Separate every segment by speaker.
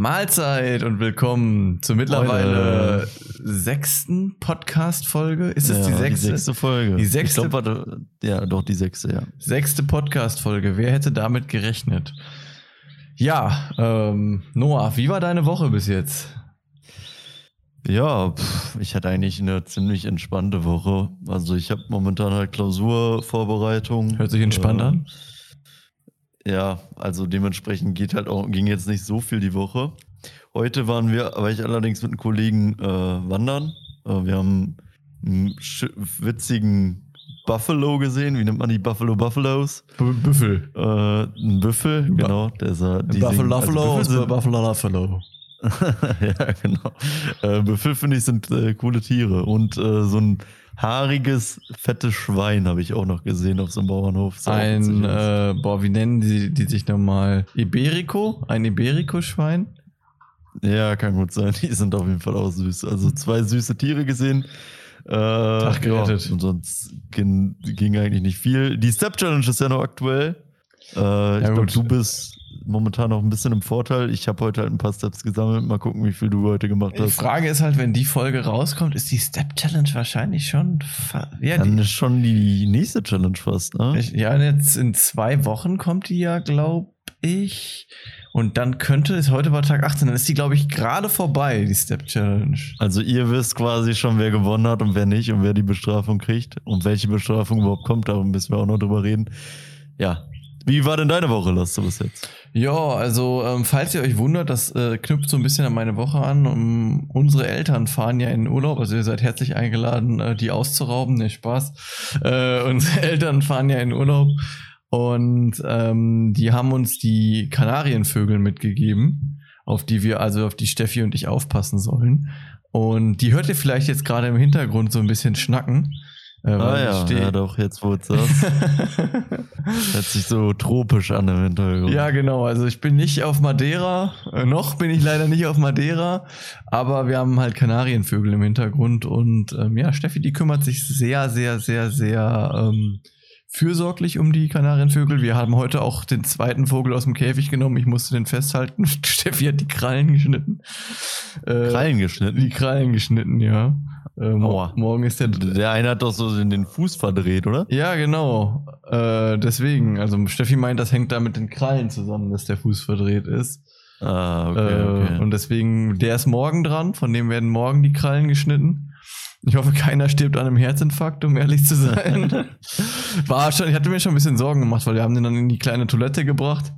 Speaker 1: Mahlzeit und willkommen zur mittlerweile sechsten Podcast-Folge. Ist es
Speaker 2: ja,
Speaker 1: die sechste?
Speaker 2: Die sechste Folge.
Speaker 1: Die sechste,
Speaker 2: ich glaub, ja, doch, die sechste, ja.
Speaker 1: Sechste Podcast-Folge. Wer hätte damit gerechnet? Ja, ähm, Noah, wie war deine Woche bis jetzt?
Speaker 2: Ja, pff, ich hatte eigentlich eine ziemlich entspannte Woche. Also ich habe momentan halt Klausurvorbereitung.
Speaker 1: Hört sich entspannt
Speaker 2: äh,
Speaker 1: an.
Speaker 2: Ja, also dementsprechend geht halt auch, ging jetzt nicht so viel die Woche. Heute waren wir, war ich allerdings mit einem Kollegen äh, wandern. Äh, wir haben einen witzigen Buffalo gesehen. Wie nennt man die Buffalo Buffaloes?
Speaker 1: B Büffel.
Speaker 2: Äh, ein Büffel,
Speaker 1: Ba-
Speaker 2: genau. Der sah, die
Speaker 1: Buffalo
Speaker 2: sehen- also
Speaker 1: Buffalo Buffalo Buffalo.
Speaker 2: ja, genau. Äh, Büffel finde ich sind äh, coole Tiere. Und äh, so ein haariges, fettes Schwein habe ich auch noch gesehen auf so einem Bauernhof. Auch
Speaker 1: Ein, äh, boah, wie nennen die, die sich nochmal? Iberico? Ein Iberico-Schwein?
Speaker 2: ja, kann gut sein. Die sind auf jeden Fall auch süß. Also zwei süße Tiere gesehen. Äh,
Speaker 1: Tag gerettet.
Speaker 2: Ja, und sonst ging, ging eigentlich nicht viel. Die Step Challenge ist ja noch aktuell. Äh, ich glaube, du bist momentan noch ein bisschen im Vorteil. Ich habe heute halt ein paar Steps gesammelt. Mal gucken, wie viel du heute gemacht
Speaker 1: Die
Speaker 2: hast.
Speaker 1: Frage ist halt, wenn die Folge rauskommt, ist die Step Challenge wahrscheinlich schon. Ja,
Speaker 2: Dann
Speaker 1: die,
Speaker 2: ist schon die nächste Challenge fast, ne?
Speaker 1: ich, ja, jetzt in zwei Wochen kommt die ja, glaube ich. Und dann könnte es, heute war Tag 18, dann ist die, glaube ich, gerade vorbei, die Step Challenge.
Speaker 2: Also ihr wisst quasi schon, wer gewonnen hat und wer nicht und wer die Bestrafung kriegt und welche Bestrafung überhaupt kommt, darum müssen wir auch noch drüber reden. Ja. Wie war denn deine Woche, Lasse, bis jetzt?
Speaker 1: Ja, also ähm, falls ihr euch wundert, das äh, knüpft so ein bisschen an meine Woche an. Um, unsere Eltern fahren ja in Urlaub, also ihr seid herzlich eingeladen, äh, die auszurauben. Ne, Spaß. Äh, unsere Eltern fahren ja in Urlaub und ähm, die haben uns die Kanarienvögel mitgegeben, auf die wir, also auf die Steffi und ich aufpassen sollen. Und die hört ihr vielleicht jetzt gerade im Hintergrund so ein bisschen schnacken. Äh,
Speaker 2: Ah ja,
Speaker 1: steh-
Speaker 2: ja doch, jetzt wo es das. Hört sich so tropisch an im Hintergrund.
Speaker 1: Ja, genau. Also ich bin nicht auf Madeira. Äh, noch bin ich leider nicht auf Madeira. Aber wir haben halt Kanarienvögel im Hintergrund. Und ähm, ja, Steffi, die kümmert sich sehr, sehr, sehr, sehr ähm, fürsorglich um die Kanarienvögel. Wir haben heute auch den zweiten Vogel aus dem Käfig genommen. Ich musste den festhalten. Steffi hat die Krallen geschnitten. Äh,
Speaker 2: Krallen geschnitten.
Speaker 1: Die Krallen geschnitten, ja. Äh,
Speaker 2: Aua.
Speaker 1: morgen ist der
Speaker 2: Der eine hat doch so den Fuß verdreht, oder?
Speaker 1: ja, genau. Äh, deswegen, also Steffi meint, das hängt da mit den Krallen zusammen, dass der Fuß verdreht ist.
Speaker 2: Ah, okay,
Speaker 1: äh,
Speaker 2: okay.
Speaker 1: Und deswegen, der ist morgen dran, von dem werden morgen die Krallen geschnitten. Ich hoffe, keiner stirbt an einem Herzinfarkt, um ehrlich zu sein. War schon, ich hatte mir schon ein bisschen Sorgen gemacht, weil wir haben den dann in die kleine Toilette gebracht.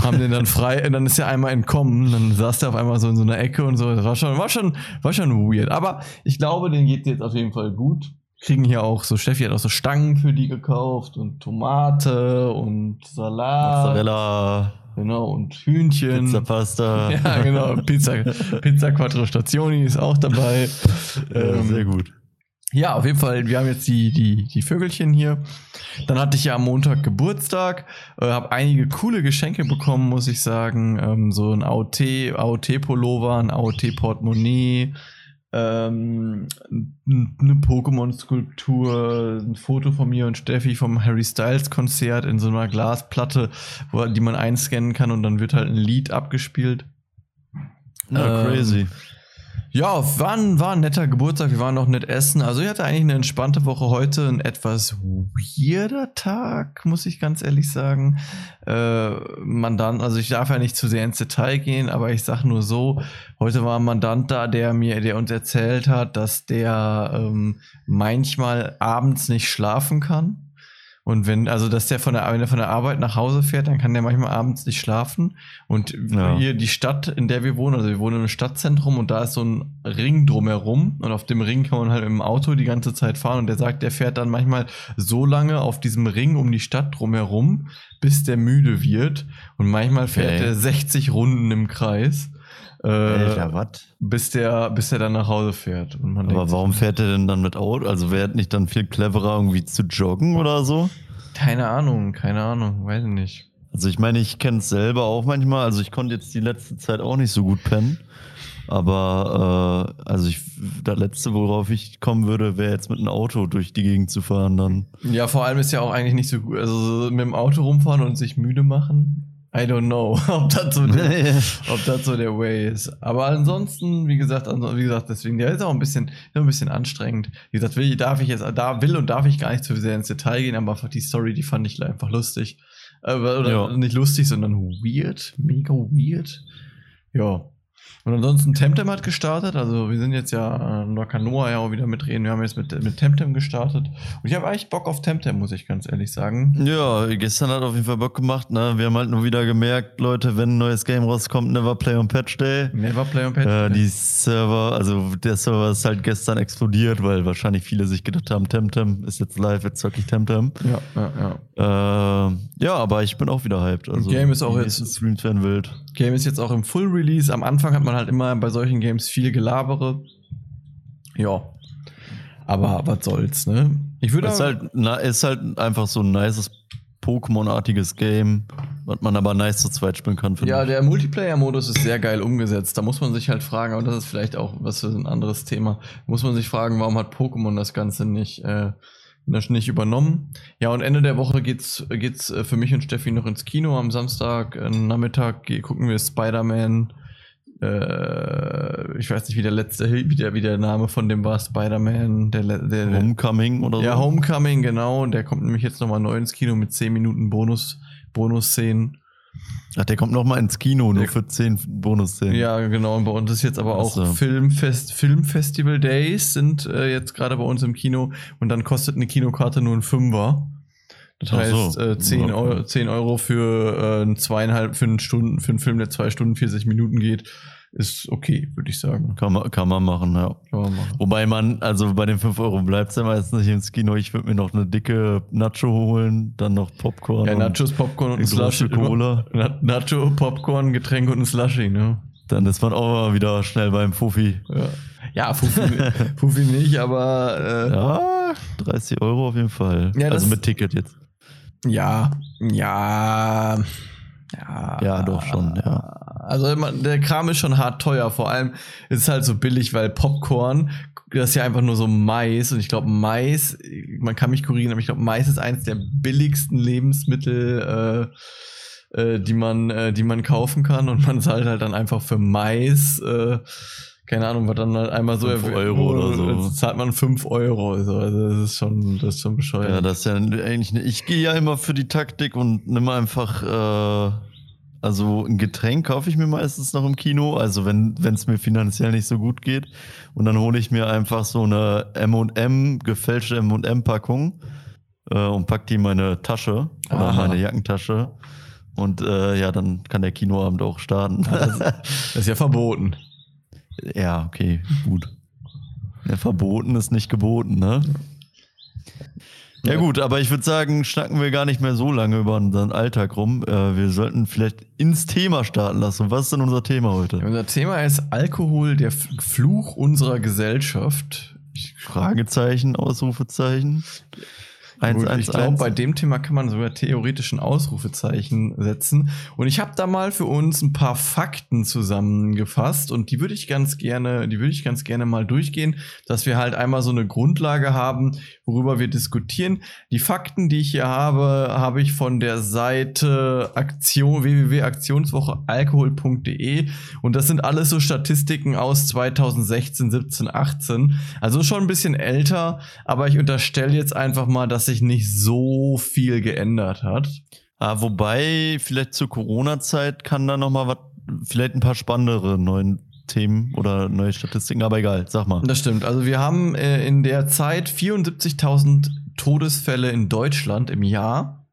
Speaker 1: Haben den dann frei, und dann ist er einmal entkommen, dann saß der auf einmal so in so einer Ecke und so. Das war schon, war schon, war schon weird. Aber ich glaube, den geht jetzt auf jeden Fall gut. Kriegen hier auch so, Steffi hat auch so Stangen für die gekauft und Tomate und Salat.
Speaker 2: Mozzarella,
Speaker 1: Genau, und Hühnchen.
Speaker 2: Pizza Pasta.
Speaker 1: Ja, genau. Pizza, Pizza Quattro Stationi ist auch dabei.
Speaker 2: Ja,
Speaker 1: Ähm,
Speaker 2: sehr gut.
Speaker 1: Ja, auf jeden Fall, wir haben jetzt die, die, die Vögelchen hier. Dann hatte ich ja am Montag Geburtstag, äh, habe einige coole Geschenke bekommen, muss ich sagen. Ähm, so ein AOT, AOT-Pullover, ein AOT-Portemonnaie, ähm, eine Pokémon-Skulptur, ein Foto von mir und Steffi vom Harry Styles-Konzert in so einer Glasplatte, wo, die man einscannen kann und dann wird halt ein Lied abgespielt.
Speaker 2: Ja,
Speaker 1: ähm,
Speaker 2: crazy.
Speaker 1: Ja, war ein, war ein netter Geburtstag. Wir waren noch nett essen. Also ich hatte eigentlich eine entspannte Woche heute. Ein etwas weirder Tag, muss ich ganz ehrlich sagen. Äh, Mandant, also ich darf ja nicht zu sehr ins Detail gehen, aber ich sag nur so, heute war ein Mandant da, der mir, der uns erzählt hat, dass der ähm, manchmal abends nicht schlafen kann. Und wenn, also dass der von der, wenn er von der Arbeit nach Hause fährt, dann kann der manchmal abends nicht schlafen. Und
Speaker 2: Ja.
Speaker 1: hier die Stadt, in der wir wohnen, also wir wohnen im Stadtzentrum und da ist so ein Ring drumherum und auf dem Ring kann man halt im Auto die ganze Zeit fahren und der sagt, der fährt dann manchmal so lange auf diesem Ring um die Stadt drumherum, bis der müde wird und manchmal fährt
Speaker 2: Okay.
Speaker 1: er 60 Runden im Kreis. Äh,
Speaker 2: Alter, was?
Speaker 1: bis der, bis der dann nach Hause fährt.
Speaker 2: Aber warum fährt er denn dann mit Auto? Also wäre nicht dann viel cleverer, irgendwie zu joggen oder so?
Speaker 1: keine Ahnung, keine Ahnung, weiß ich nicht.
Speaker 2: Also ich meine, ich kenne es selber auch manchmal. Also ich konnte jetzt die letzte Zeit auch nicht so gut pennen. Aber äh, also ich, das letzte, worauf ich kommen würde, wäre jetzt mit einem Auto durch die Gegend zu fahren dann.
Speaker 1: Ja, vor allem ist ja auch eigentlich nicht so gut. Also so mit dem Auto rumfahren und sich müde machen. I don't know, ob das, so der, ob das so der Way ist. Aber ansonsten, wie gesagt, also, wie gesagt, deswegen, der ist auch ein bisschen, ein bisschen anstrengend. Wie gesagt, will, darf ich jetzt, da will und darf ich gar nicht zu sehr ins Detail gehen, aber einfach die Story, die fand ich einfach lustig. Äh, oder ja. nicht lustig, sondern weird, mega weird. Ja. Und ansonsten Temtem hat gestartet, also wir sind jetzt ja, äh, da kann Noah ja auch wieder mitreden, wir haben jetzt mit, mit Temtem gestartet und ich habe eigentlich Bock auf Temtem, muss ich ganz ehrlich sagen.
Speaker 2: Ja, gestern hat auf jeden Fall Bock gemacht, ne? wir haben halt nur wieder gemerkt, Leute, wenn ein neues Game rauskommt, never play on Patch Day.
Speaker 1: Never play on Patch
Speaker 2: Day. Äh, die Server, also der Server ist halt gestern explodiert, weil wahrscheinlich viele sich gedacht haben, Temtem ist jetzt live, jetzt zock ich Temtem.
Speaker 1: Ja, ja, ja.
Speaker 2: Äh, ja, aber ich bin auch wieder hyped. Also,
Speaker 1: Game ist auch jetzt,
Speaker 2: Streams werden wild.
Speaker 1: Game ist jetzt auch im Full Release, am Anfang hat man man halt immer bei solchen Games viel Gelabere. Ja. Aber was soll's, ne?
Speaker 2: Ich würde. Es ist halt, na, ist halt einfach so ein nices Pokémon-artiges Game, was man aber nice zu zweit spielen kann.
Speaker 1: Ja, ich. der Multiplayer-Modus ist sehr geil umgesetzt. Da muss man sich halt fragen, aber das ist vielleicht auch was für ein anderes Thema. Muss man sich fragen, warum hat Pokémon das Ganze nicht äh, nicht übernommen. Ja, und Ende der Woche geht's, geht's äh, für mich und Steffi noch ins Kino. Am Samstag äh, Nachmittag gucken wir Spider-Man äh, ich weiß nicht, wie der letzte, wie der, wie der Name von dem war, Spider-Man, der, der,
Speaker 2: Homecoming oder
Speaker 1: so. Ja, Homecoming, genau. Der kommt nämlich jetzt nochmal neu ins Kino mit 10 Minuten Bonus, Bonus-Szenen.
Speaker 2: Ach, der kommt nochmal ins Kino, nur der, für 10 Bonus-Szenen.
Speaker 1: Ja, genau. Und bei uns ist jetzt aber auch also. Filmfest, Filmfestival Days sind äh, jetzt gerade bei uns im Kino und dann kostet eine Kinokarte nur ein Fünfer. Das heißt, so. äh, 10, okay. Euro, 10 Euro für äh, zweieinhalb, für einen Stunden, für einen Film, der zwei Stunden, 40 Minuten geht ist okay, würde ich sagen.
Speaker 2: Kann man, kann man machen, ja. Kann man machen. Wobei man, also bei den 5 Euro bleibt es ja meistens nicht ins Kino. Ich würde mir noch eine dicke Nacho holen, dann noch Popcorn.
Speaker 1: Ja, Nachos, Popcorn und ein Slushy. Cola. Nacho, Popcorn, Getränk und ein Slushy, ne?
Speaker 2: Dann ist man auch mal wieder schnell beim Fuffi.
Speaker 1: Ja, ja Fuffi, Fuffi nicht, aber. Äh,
Speaker 2: ja, 30 Euro auf jeden Fall. Ja, also mit Ticket jetzt.
Speaker 1: Ja, ja. Ja,
Speaker 2: ja, doch schon, ja.
Speaker 1: Also der Kram ist schon hart teuer. Vor allem ist es halt so billig, weil Popcorn, das ist ja einfach nur so Mais. Und ich glaube, Mais, man kann mich kurieren, aber ich glaube, Mais ist eines der billigsten Lebensmittel, äh, äh, die man, äh, die man kaufen kann. Und man zahlt halt dann einfach für Mais, äh, keine Ahnung, was dann halt einmal so
Speaker 2: 5 Euro oder so.
Speaker 1: Jetzt zahlt man 5 Euro. Also das ist schon, das ist schon bescheuert.
Speaker 2: Ja, das ist ja eigentlich, ich gehe ja immer für die Taktik und nimm einfach, äh, also ein Getränk kaufe ich mir meistens noch im Kino, also wenn es mir finanziell nicht so gut geht. Und dann hole ich mir einfach so eine M&M, gefälschte M&M-Packung äh, und pack die in meine Tasche oder Aha. meine Jackentasche. Und äh, ja, dann kann der Kinoabend auch starten.
Speaker 1: Das, das ist ja verboten.
Speaker 2: Ja, okay, gut. Ja, verboten ist nicht geboten, ne? Ja gut, aber ich würde sagen, schnacken wir gar nicht mehr so lange über unseren Alltag rum. Äh, wir sollten vielleicht ins Thema starten lassen. Was ist denn unser Thema heute?
Speaker 1: Ja, unser Thema ist Alkohol, der Fluch unserer Gesellschaft.
Speaker 2: Fragezeichen, Ausrufezeichen.
Speaker 1: 1, 1, ich glaube, bei dem Thema kann man sogar theoretisch ein Ausrufezeichen setzen. Und ich habe da mal für uns ein paar Fakten zusammengefasst und die würde ich ganz gerne, die würde ich ganz gerne mal durchgehen, dass wir halt einmal so eine Grundlage haben, worüber wir diskutieren. Die Fakten, die ich hier habe, habe ich von der Seite Aktion www.aktionswochealkohol.de und das sind alles so Statistiken aus 2016, 17, 18. Also schon ein bisschen älter, aber ich unterstelle jetzt einfach mal, dass sich nicht so viel geändert hat.
Speaker 2: Ah, wobei, vielleicht zur Corona-Zeit kann da nochmal was, vielleicht ein paar spannendere neuen Themen oder neue Statistiken, aber egal, sag mal.
Speaker 1: Das stimmt. Also wir haben äh, in der Zeit 74.000 Todesfälle in Deutschland im Jahr.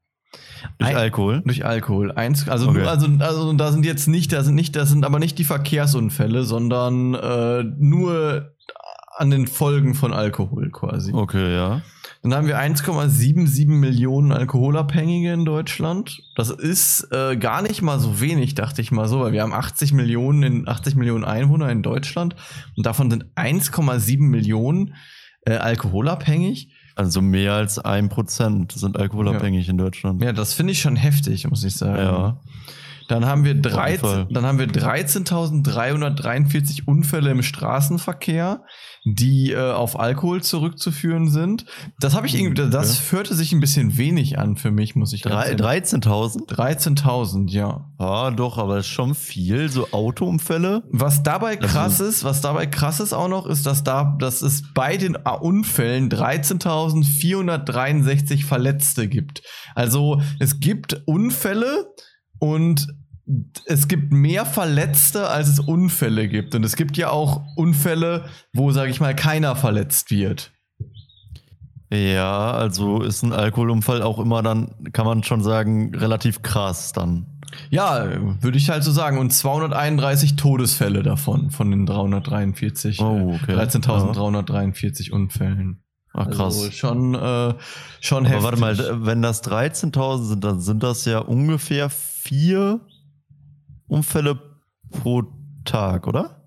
Speaker 2: Durch Ein, Alkohol?
Speaker 1: Durch Alkohol. Eins, also, okay. also, also da sind jetzt nicht, da sind nicht, das sind aber nicht die Verkehrsunfälle, sondern äh, nur an den Folgen von Alkohol quasi.
Speaker 2: Okay, ja.
Speaker 1: Dann haben wir 1,77 Millionen Alkoholabhängige in Deutschland. Das ist äh, gar nicht mal so wenig, dachte ich mal so, weil wir haben 80 Millionen in 80 Millionen Einwohner in Deutschland und davon sind 1,7 Millionen äh, alkoholabhängig.
Speaker 2: Also mehr als ein Prozent sind alkoholabhängig
Speaker 1: ja.
Speaker 2: in Deutschland.
Speaker 1: Ja, das finde ich schon heftig, muss ich sagen.
Speaker 2: Ja.
Speaker 1: Dann haben wir
Speaker 2: Fall.
Speaker 1: 13, dann haben wir 13.343 Unfälle im Straßenverkehr, die äh, auf Alkohol zurückzuführen sind. Das habe ich irgendwie, das hörte sich ein bisschen wenig an für mich, muss ich
Speaker 2: Drei-
Speaker 1: ehrlich-
Speaker 2: 13.000?
Speaker 1: 13.000, ja.
Speaker 2: Ja, doch, aber ist schon viel. So Autounfälle.
Speaker 1: Was dabei
Speaker 2: Also-
Speaker 1: krass ist, was dabei krass ist auch noch, ist, dass da, dass es bei den A- Unfällen 13.463 Verletzte gibt. Also es gibt Unfälle und es gibt mehr Verletzte, als es Unfälle gibt. Und es gibt ja auch Unfälle, wo, sage ich mal, keiner verletzt wird.
Speaker 2: Ja, also ist ein Alkoholunfall auch immer dann, kann man schon sagen, relativ krass dann.
Speaker 1: Ja, würde ich halt so sagen. Und 231 Todesfälle davon, von den 343,
Speaker 2: Oh, okay.
Speaker 1: 13.343 Unfällen.
Speaker 2: Ach krass.
Speaker 1: Also schon, äh, schon
Speaker 2: Aber
Speaker 1: heftig.
Speaker 2: warte mal, wenn das 13.000 sind, dann sind das ja ungefähr vier Unfälle pro Tag, oder?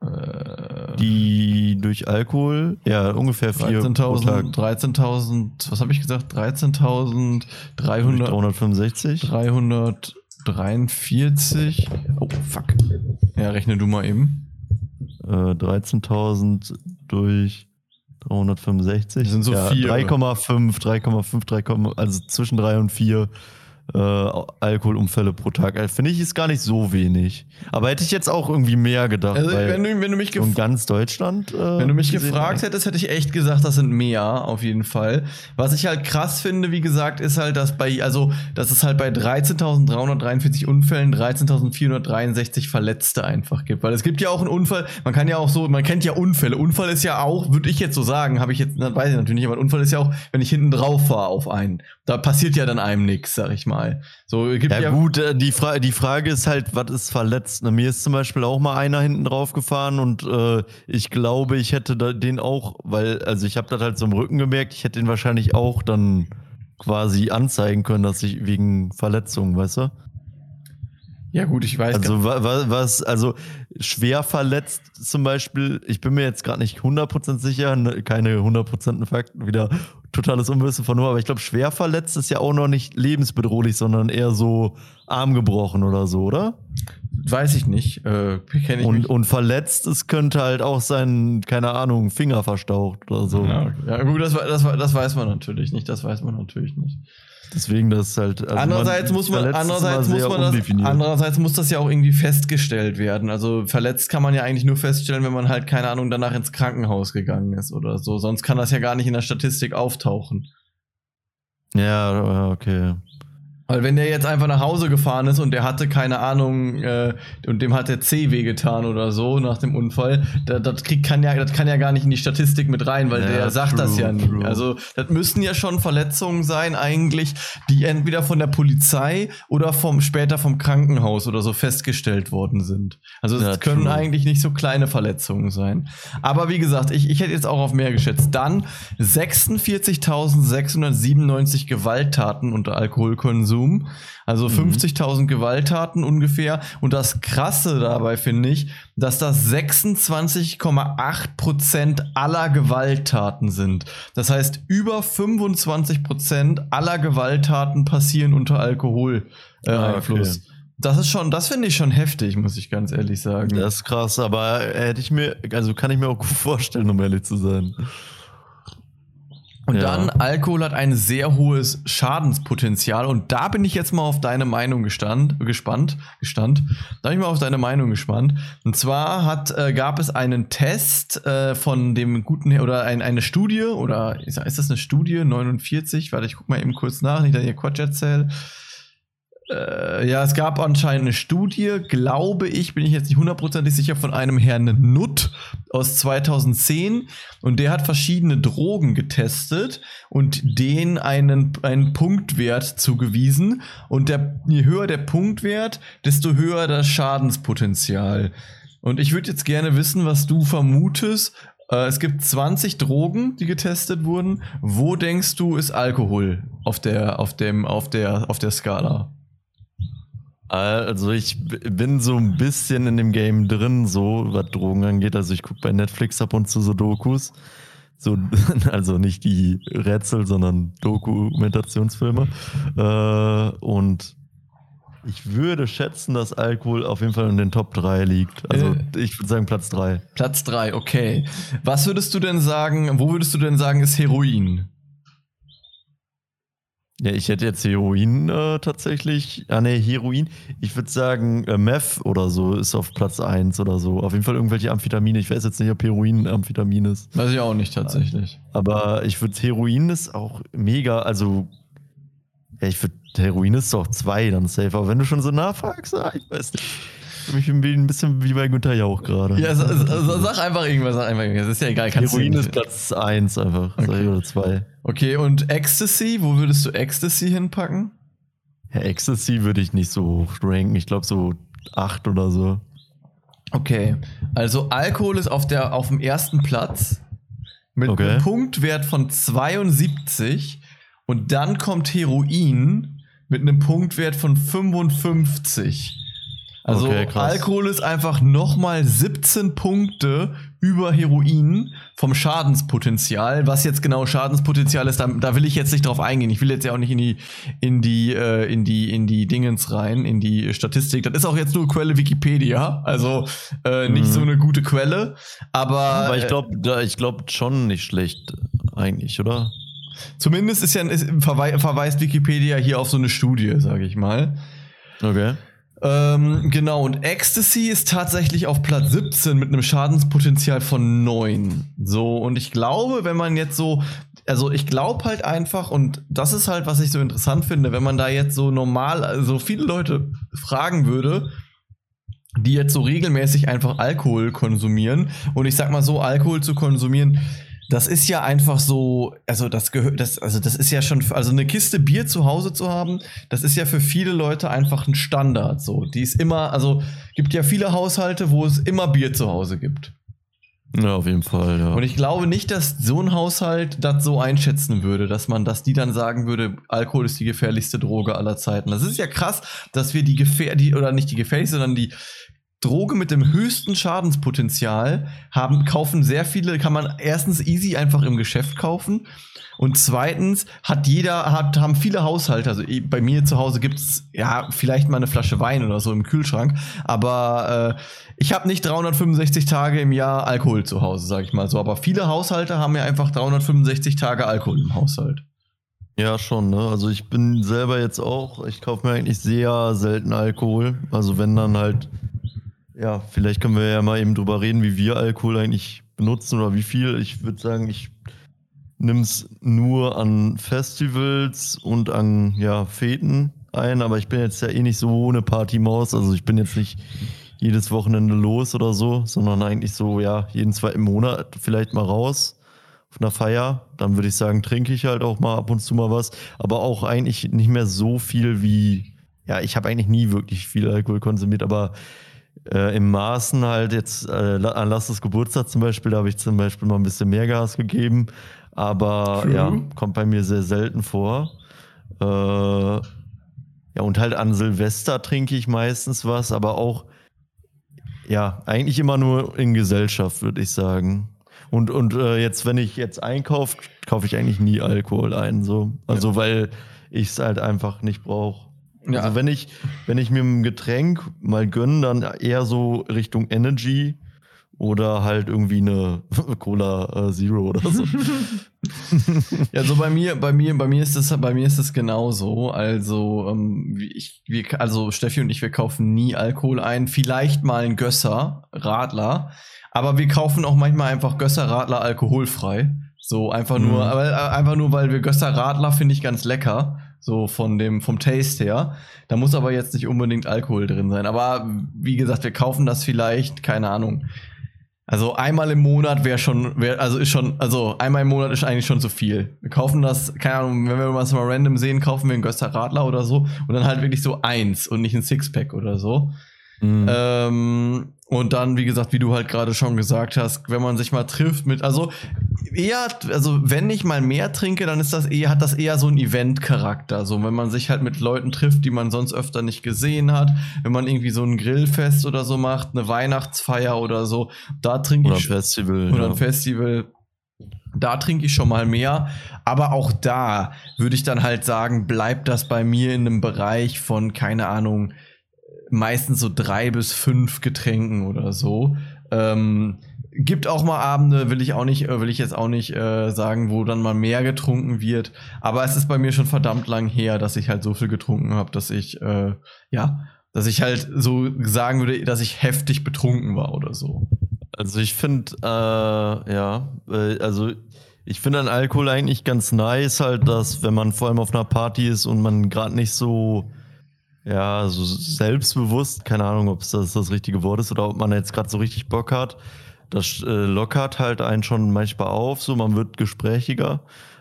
Speaker 1: Äh,
Speaker 2: Die durch Alkohol, ja, ungefähr vier pro Tag.
Speaker 1: 13.000, 13.000, was habe ich gesagt? 13.300,
Speaker 2: 365?
Speaker 1: 343. Oh, fuck. Ja, rechne du mal eben.
Speaker 2: Äh, 13.000 durch 365.
Speaker 1: Das sind so
Speaker 2: ja,
Speaker 1: vier.
Speaker 2: 3,5, 3,5, 3, also zwischen 3 und 4 äh, Alkoholunfälle pro Tag. Äh, Finde ich ist gar nicht so wenig. Aber hätte ich jetzt auch irgendwie mehr gedacht.
Speaker 1: Also, wenn du, wenn du mich
Speaker 2: in ganz Deutschland. Äh,
Speaker 1: Wenn du mich gefragt
Speaker 2: habe.
Speaker 1: hättest, hätte ich echt gesagt, das sind mehr, auf jeden Fall. Was ich halt krass finde, wie gesagt, ist halt, dass bei, also, dass es halt bei 13.343 Unfällen 13.463 Verletzte einfach gibt. Weil es gibt ja auch einen Unfall, man kann ja auch so, man kennt ja Unfälle. Unfall ist ja auch, würde ich jetzt so sagen, habe ich jetzt, weiß ich natürlich nicht, aber Unfall ist ja auch, wenn ich hinten drauf fahre auf einen. Da passiert ja dann einem nichts, sag ich mal. So, gibt
Speaker 2: Ja,
Speaker 1: ja,
Speaker 2: gut, äh, die, Fra die Frage ist halt, was ist verletzt? Ne, Mir ist zum Beispiel auch mal einer hinten drauf gefahren und äh, ich glaube, ich hätte den auch, weil, also ich habe das halt so im Rücken gemerkt, ich hätte den wahrscheinlich auch dann quasi anzeigen können, dass ich wegen Verletzungen, weißt du?
Speaker 1: ja gut, ich weiß
Speaker 2: Also wa, wa, was, also schwer verletzt zum Beispiel, ich bin mir jetzt gerade nicht 100% sicher, ne, keine 100% Fakten, wieder totales Unwissen von nur, aber ich glaube, schwer verletzt ist ja auch noch nicht lebensbedrohlich, sondern eher so Arm gebrochen oder so, oder?
Speaker 1: weiß ich nicht. Äh, ich
Speaker 2: Und,
Speaker 1: mich-
Speaker 2: und verletzt, es könnte halt auch sein, keine Ahnung, Finger verstaucht oder so.
Speaker 1: Ja, ja gut, das, das, das weiß man natürlich nicht. Das weiß man natürlich nicht.
Speaker 2: Deswegen das ist halt. also
Speaker 1: andererseits muss man,
Speaker 2: verletzt ist
Speaker 1: andererseits muss man das, andererseits muss das ja auch irgendwie festgestellt werden. Also verletzt kann man ja eigentlich nur feststellen, wenn man halt keine Ahnung danach ins Krankenhaus gegangen ist oder so. Sonst kann das ja gar nicht in der Statistik auftauchen.
Speaker 2: Ja, okay.
Speaker 1: Weil wenn der jetzt einfach nach Hause gefahren ist und der hatte keine Ahnung äh, und dem hat der C wehgetan oder so nach dem Unfall, da, das kriegt, kann ja, das kann ja gar nicht in die Statistik mit rein, weil
Speaker 2: Ja,
Speaker 1: der sagt das
Speaker 2: true,
Speaker 1: ja nicht.
Speaker 2: true.
Speaker 1: Also das müssten ja schon Verletzungen sein eigentlich, die entweder von der Polizei oder vom später vom Krankenhaus oder so festgestellt worden sind. Also es
Speaker 2: Ja,
Speaker 1: können
Speaker 2: true.
Speaker 1: eigentlich nicht so kleine Verletzungen sein. Aber wie gesagt, ich, ich hätte jetzt auch auf mehr geschätzt. Dann 46.697 Gewalttaten unter Alkoholkonsum. Also
Speaker 2: Mhm.
Speaker 1: 50.000 Gewalttaten ungefähr. Und das Krasse dabei finde ich, dass das 26,8 Prozent aller Gewalttaten sind. Das heißt, über 25 Prozent aller Gewalttaten passieren unter Alkoholeinfluss. Äh,
Speaker 2: okay.
Speaker 1: Das ist schon, das finde ich schon heftig, muss ich ganz ehrlich sagen.
Speaker 2: Das ist krass, aber hätte ich mir, also kann ich mir auch gut vorstellen, um ehrlich zu sein.
Speaker 1: Und
Speaker 2: Ja.
Speaker 1: dann, Alkohol hat ein sehr hohes Schadenspotenzial. Und da bin ich jetzt mal auf deine Meinung gestand, gespannt. Gestand. Da bin ich mal auf deine Meinung gespannt. Und zwar hat, äh, gab es einen Test äh, von dem guten, oder ein, eine Studie, oder ist, ist das eine Studie? 49? Warte, ich guck mal eben kurz nach, nicht, dass ich hier Quatsch erzähle. Äh, ja, es gab anscheinend eine Studie, glaube ich, bin ich jetzt nicht hundertprozentig sicher, von einem Herrn Nutt aus 2010 und der hat verschiedene Drogen getestet und denen einen, einen Punktwert zugewiesen und der, je höher der Punktwert, desto höher das Schadenspotenzial. Und ich würde jetzt gerne wissen, was du vermutest. Äh, Es gibt 20 Drogen, die getestet wurden. Wo denkst du, ist Alkohol auf der, auf dem, auf der, auf der Skala?
Speaker 2: Also ich bin so ein bisschen in dem Game drin, so was Drogen angeht. Also ich gucke bei Netflix ab und zu so Dokus. So, also nicht die Rätsel, sondern Dokumentationsfilme. Äh, und Ich würde schätzen, dass Alkohol auf jeden Fall in den Top 3 liegt. Also
Speaker 1: Äh.
Speaker 2: ich würde sagen Platz 3.
Speaker 1: Platz 3, okay. Was würdest du denn sagen, wo würdest du denn sagen, ist Heroin?
Speaker 2: Ja, ich hätte jetzt Heroin äh, tatsächlich. Ah ne, Heroin. Ich würde sagen, äh, Meth oder so ist auf Platz 1 oder so. Auf jeden Fall irgendwelche Amphetamine. Ich weiß jetzt nicht, ob Heroin Amphetamin ist.
Speaker 1: Weiß ich auch nicht tatsächlich.
Speaker 2: Aber ich würde Heroin ist auch mega, also ja, ich würde Heroin ist doch zwei dann safe. Aber wenn du schon so nachfragst, ah, ich weiß nicht. Ich bin ein bisschen wie bei Günther Jauch gerade.
Speaker 1: Ja, sa- sag einfach irgendwas, sag einfach irgendwas. Ist ja egal. Kannst
Speaker 2: Heroin ist Platz 1 einfach. ich, Oder 2.
Speaker 1: Okay, und Ecstasy, wo würdest du Ecstasy hinpacken?
Speaker 2: Ja, Ecstasy würde ich nicht so hoch ranken. Ich glaube so 8 oder so.
Speaker 1: Okay, also Alkohol ist auf, der, auf dem ersten Platz mit
Speaker 2: Okay.
Speaker 1: einem Punktwert von 72 und dann kommt Heroin mit einem Punktwert von 55. Also
Speaker 2: Okay.
Speaker 1: Alkohol ist einfach nochmal 17 Punkte über Heroin vom Schadenspotenzial. Was jetzt genau Schadenspotenzial ist, da, da will ich jetzt nicht drauf eingehen. Ich will jetzt ja auch nicht in die, in die, äh, in die, in die Dingens rein, in die Statistik. Das ist auch jetzt nur Quelle Wikipedia, also äh, nicht
Speaker 2: Mhm.
Speaker 1: so eine gute Quelle. Aber,
Speaker 2: Aber ich
Speaker 1: äh,
Speaker 2: glaube ich glaub schon nicht schlecht eigentlich, oder?
Speaker 1: zumindest ist ja ist, verwei verweist Wikipedia hier auf so eine Studie, sage ich mal.
Speaker 2: Okay.
Speaker 1: Ähm, genau, und Ecstasy ist tatsächlich auf Platz 17 mit einem Schadenspotenzial von 9. So, und ich glaube, wenn man jetzt so, also ich glaube halt einfach, und das ist halt, was ich so interessant finde, wenn man da jetzt so normal, also viele Leute fragen würde, die jetzt so regelmäßig einfach Alkohol konsumieren, und ich sag mal so, Alkohol zu konsumieren, das ist ja einfach so, also das gehört, das, also das ist ja schon, also eine Kiste Bier zu Hause zu haben, das ist ja für viele Leute einfach ein Standard. So, die ist immer, also gibt ja viele Haushalte, wo es immer Bier zu Hause gibt.
Speaker 2: Ja, auf jeden Fall, ja.
Speaker 1: Und ich glaube nicht, dass so ein Haushalt das so einschätzen würde, dass man, dass die dann sagen würde, Alkohol ist die gefährlichste Droge aller Zeiten. Das ist ja krass, dass wir die gefähr, die, oder nicht die gefährlichste, sondern die Droge mit dem höchsten Schadenspotenzial haben, kaufen sehr viele, kann man erstens easy einfach im Geschäft kaufen. Und zweitens hat jeder, hat, haben viele Haushalte, also bei mir zu Hause gibt's ja vielleicht mal eine Flasche Wein oder so im Kühlschrank, aber äh, ich habe nicht 365 Tage im Jahr Alkohol zu Hause, sag ich mal so. Aber viele Haushalte haben ja einfach 365 Tage Alkohol im Haushalt.
Speaker 2: Ja, schon, ne? Also ich bin selber jetzt auch, ich kaufe mir eigentlich sehr selten Alkohol. Also wenn dann halt, ja, vielleicht können wir ja mal eben drüber reden, wie wir Alkohol eigentlich benutzen oder wie viel. Ich würde sagen, ich nimm's nur an Festivals und an, ja, Feten ein, aber ich bin jetzt ja eh nicht so eine Partymaus. Also ich bin jetzt nicht jedes Wochenende los oder so, sondern eigentlich so, ja, jeden zweiten Monat vielleicht mal raus auf einer Feier, dann würde ich sagen, trinke ich halt auch mal ab und zu mal was, aber auch eigentlich nicht mehr so viel wie, ja, ich habe eigentlich nie wirklich viel Alkohol konsumiert, aber äh, im Maßen halt jetzt äh, an Lasses Geburtstag zum Beispiel, da habe ich zum Beispiel mal ein bisschen mehr Gas gegeben, aber
Speaker 1: True.
Speaker 2: ja, kommt bei mir sehr selten vor. Äh, ja, und halt an Silvester trinke ich meistens was, aber auch, ja, eigentlich immer nur in Gesellschaft, würde ich sagen. Und, und äh, jetzt, wenn ich jetzt einkaufe, kaufe ich eigentlich nie Alkohol ein. So. Also weil ich es halt einfach nicht brauche.
Speaker 1: Ja.
Speaker 2: Also wenn ich, wenn ich mir ein Getränk mal gönne, dann eher so Richtung Energy oder halt irgendwie eine Cola äh, Zero oder so.
Speaker 1: Ja, so bei mir, bei mir, bei mir ist das, bei mir ist das genauso. Also, ähm, ich, wir, also Steffi und ich, wir kaufen nie Alkohol ein. Vielleicht mal ein Gösser, Radler. Aber wir kaufen auch manchmal einfach Gösser, Radler alkoholfrei. So einfach nur,
Speaker 2: Mhm.
Speaker 1: aber äh, einfach nur, weil wir Gösser Radler finde ich ganz lecker. So von dem, vom Taste her. Da muss aber jetzt nicht unbedingt Alkohol drin sein. Aber wie gesagt, wir kaufen das vielleicht, keine Ahnung. Also einmal im Monat wäre schon, wär, also ist schon, also einmal im Monat ist eigentlich schon zu viel. Wir kaufen das, keine Ahnung, wenn wir was mal random sehen, kaufen wir einen Gösser Radler oder so und dann halt wirklich so eins und nicht ein Sixpack oder so.
Speaker 2: Mhm.
Speaker 1: Ähm, und dann, wie gesagt, wie du halt gerade schon gesagt hast, wenn man sich mal trifft mit, also eher, also wenn ich mal mehr trinke, dann ist das eher, hat das eher so einen Event-Charakter. So, wenn man sich halt mit Leuten trifft, die man sonst öfter nicht gesehen hat, wenn man irgendwie so ein Grillfest oder so macht, eine Weihnachtsfeier oder so, da trinke
Speaker 2: oder ein
Speaker 1: ich
Speaker 2: Festival.
Speaker 1: oder
Speaker 2: ja.
Speaker 1: ein Festival. Da trinke ich schon mal mehr, aber auch da würde ich dann halt sagen, bleibt das bei mir in einem Bereich von, keine Ahnung, meistens so drei bis fünf Getränken oder so. Ähm, gibt auch mal Abende, will ich auch nicht, äh, will ich jetzt auch nicht äh, sagen, wo dann mal mehr getrunken wird. Aber es ist bei mir schon verdammt lang her, dass ich halt so viel getrunken habe, dass ich äh, ja, dass ich halt so sagen würde, dass ich heftig betrunken war oder so.
Speaker 2: Also ich finde, äh, ja, äh, also ich finde an Alkohol eigentlich ganz nice, halt, dass wenn man vor allem auf einer Party ist und man gerade nicht so, ja, so selbstbewusst, keine Ahnung, ob es das das richtige Wort ist oder ob man jetzt gerade so richtig Bock hat, das äh, lockert halt einen schon manchmal auf, so man wird gesprächiger.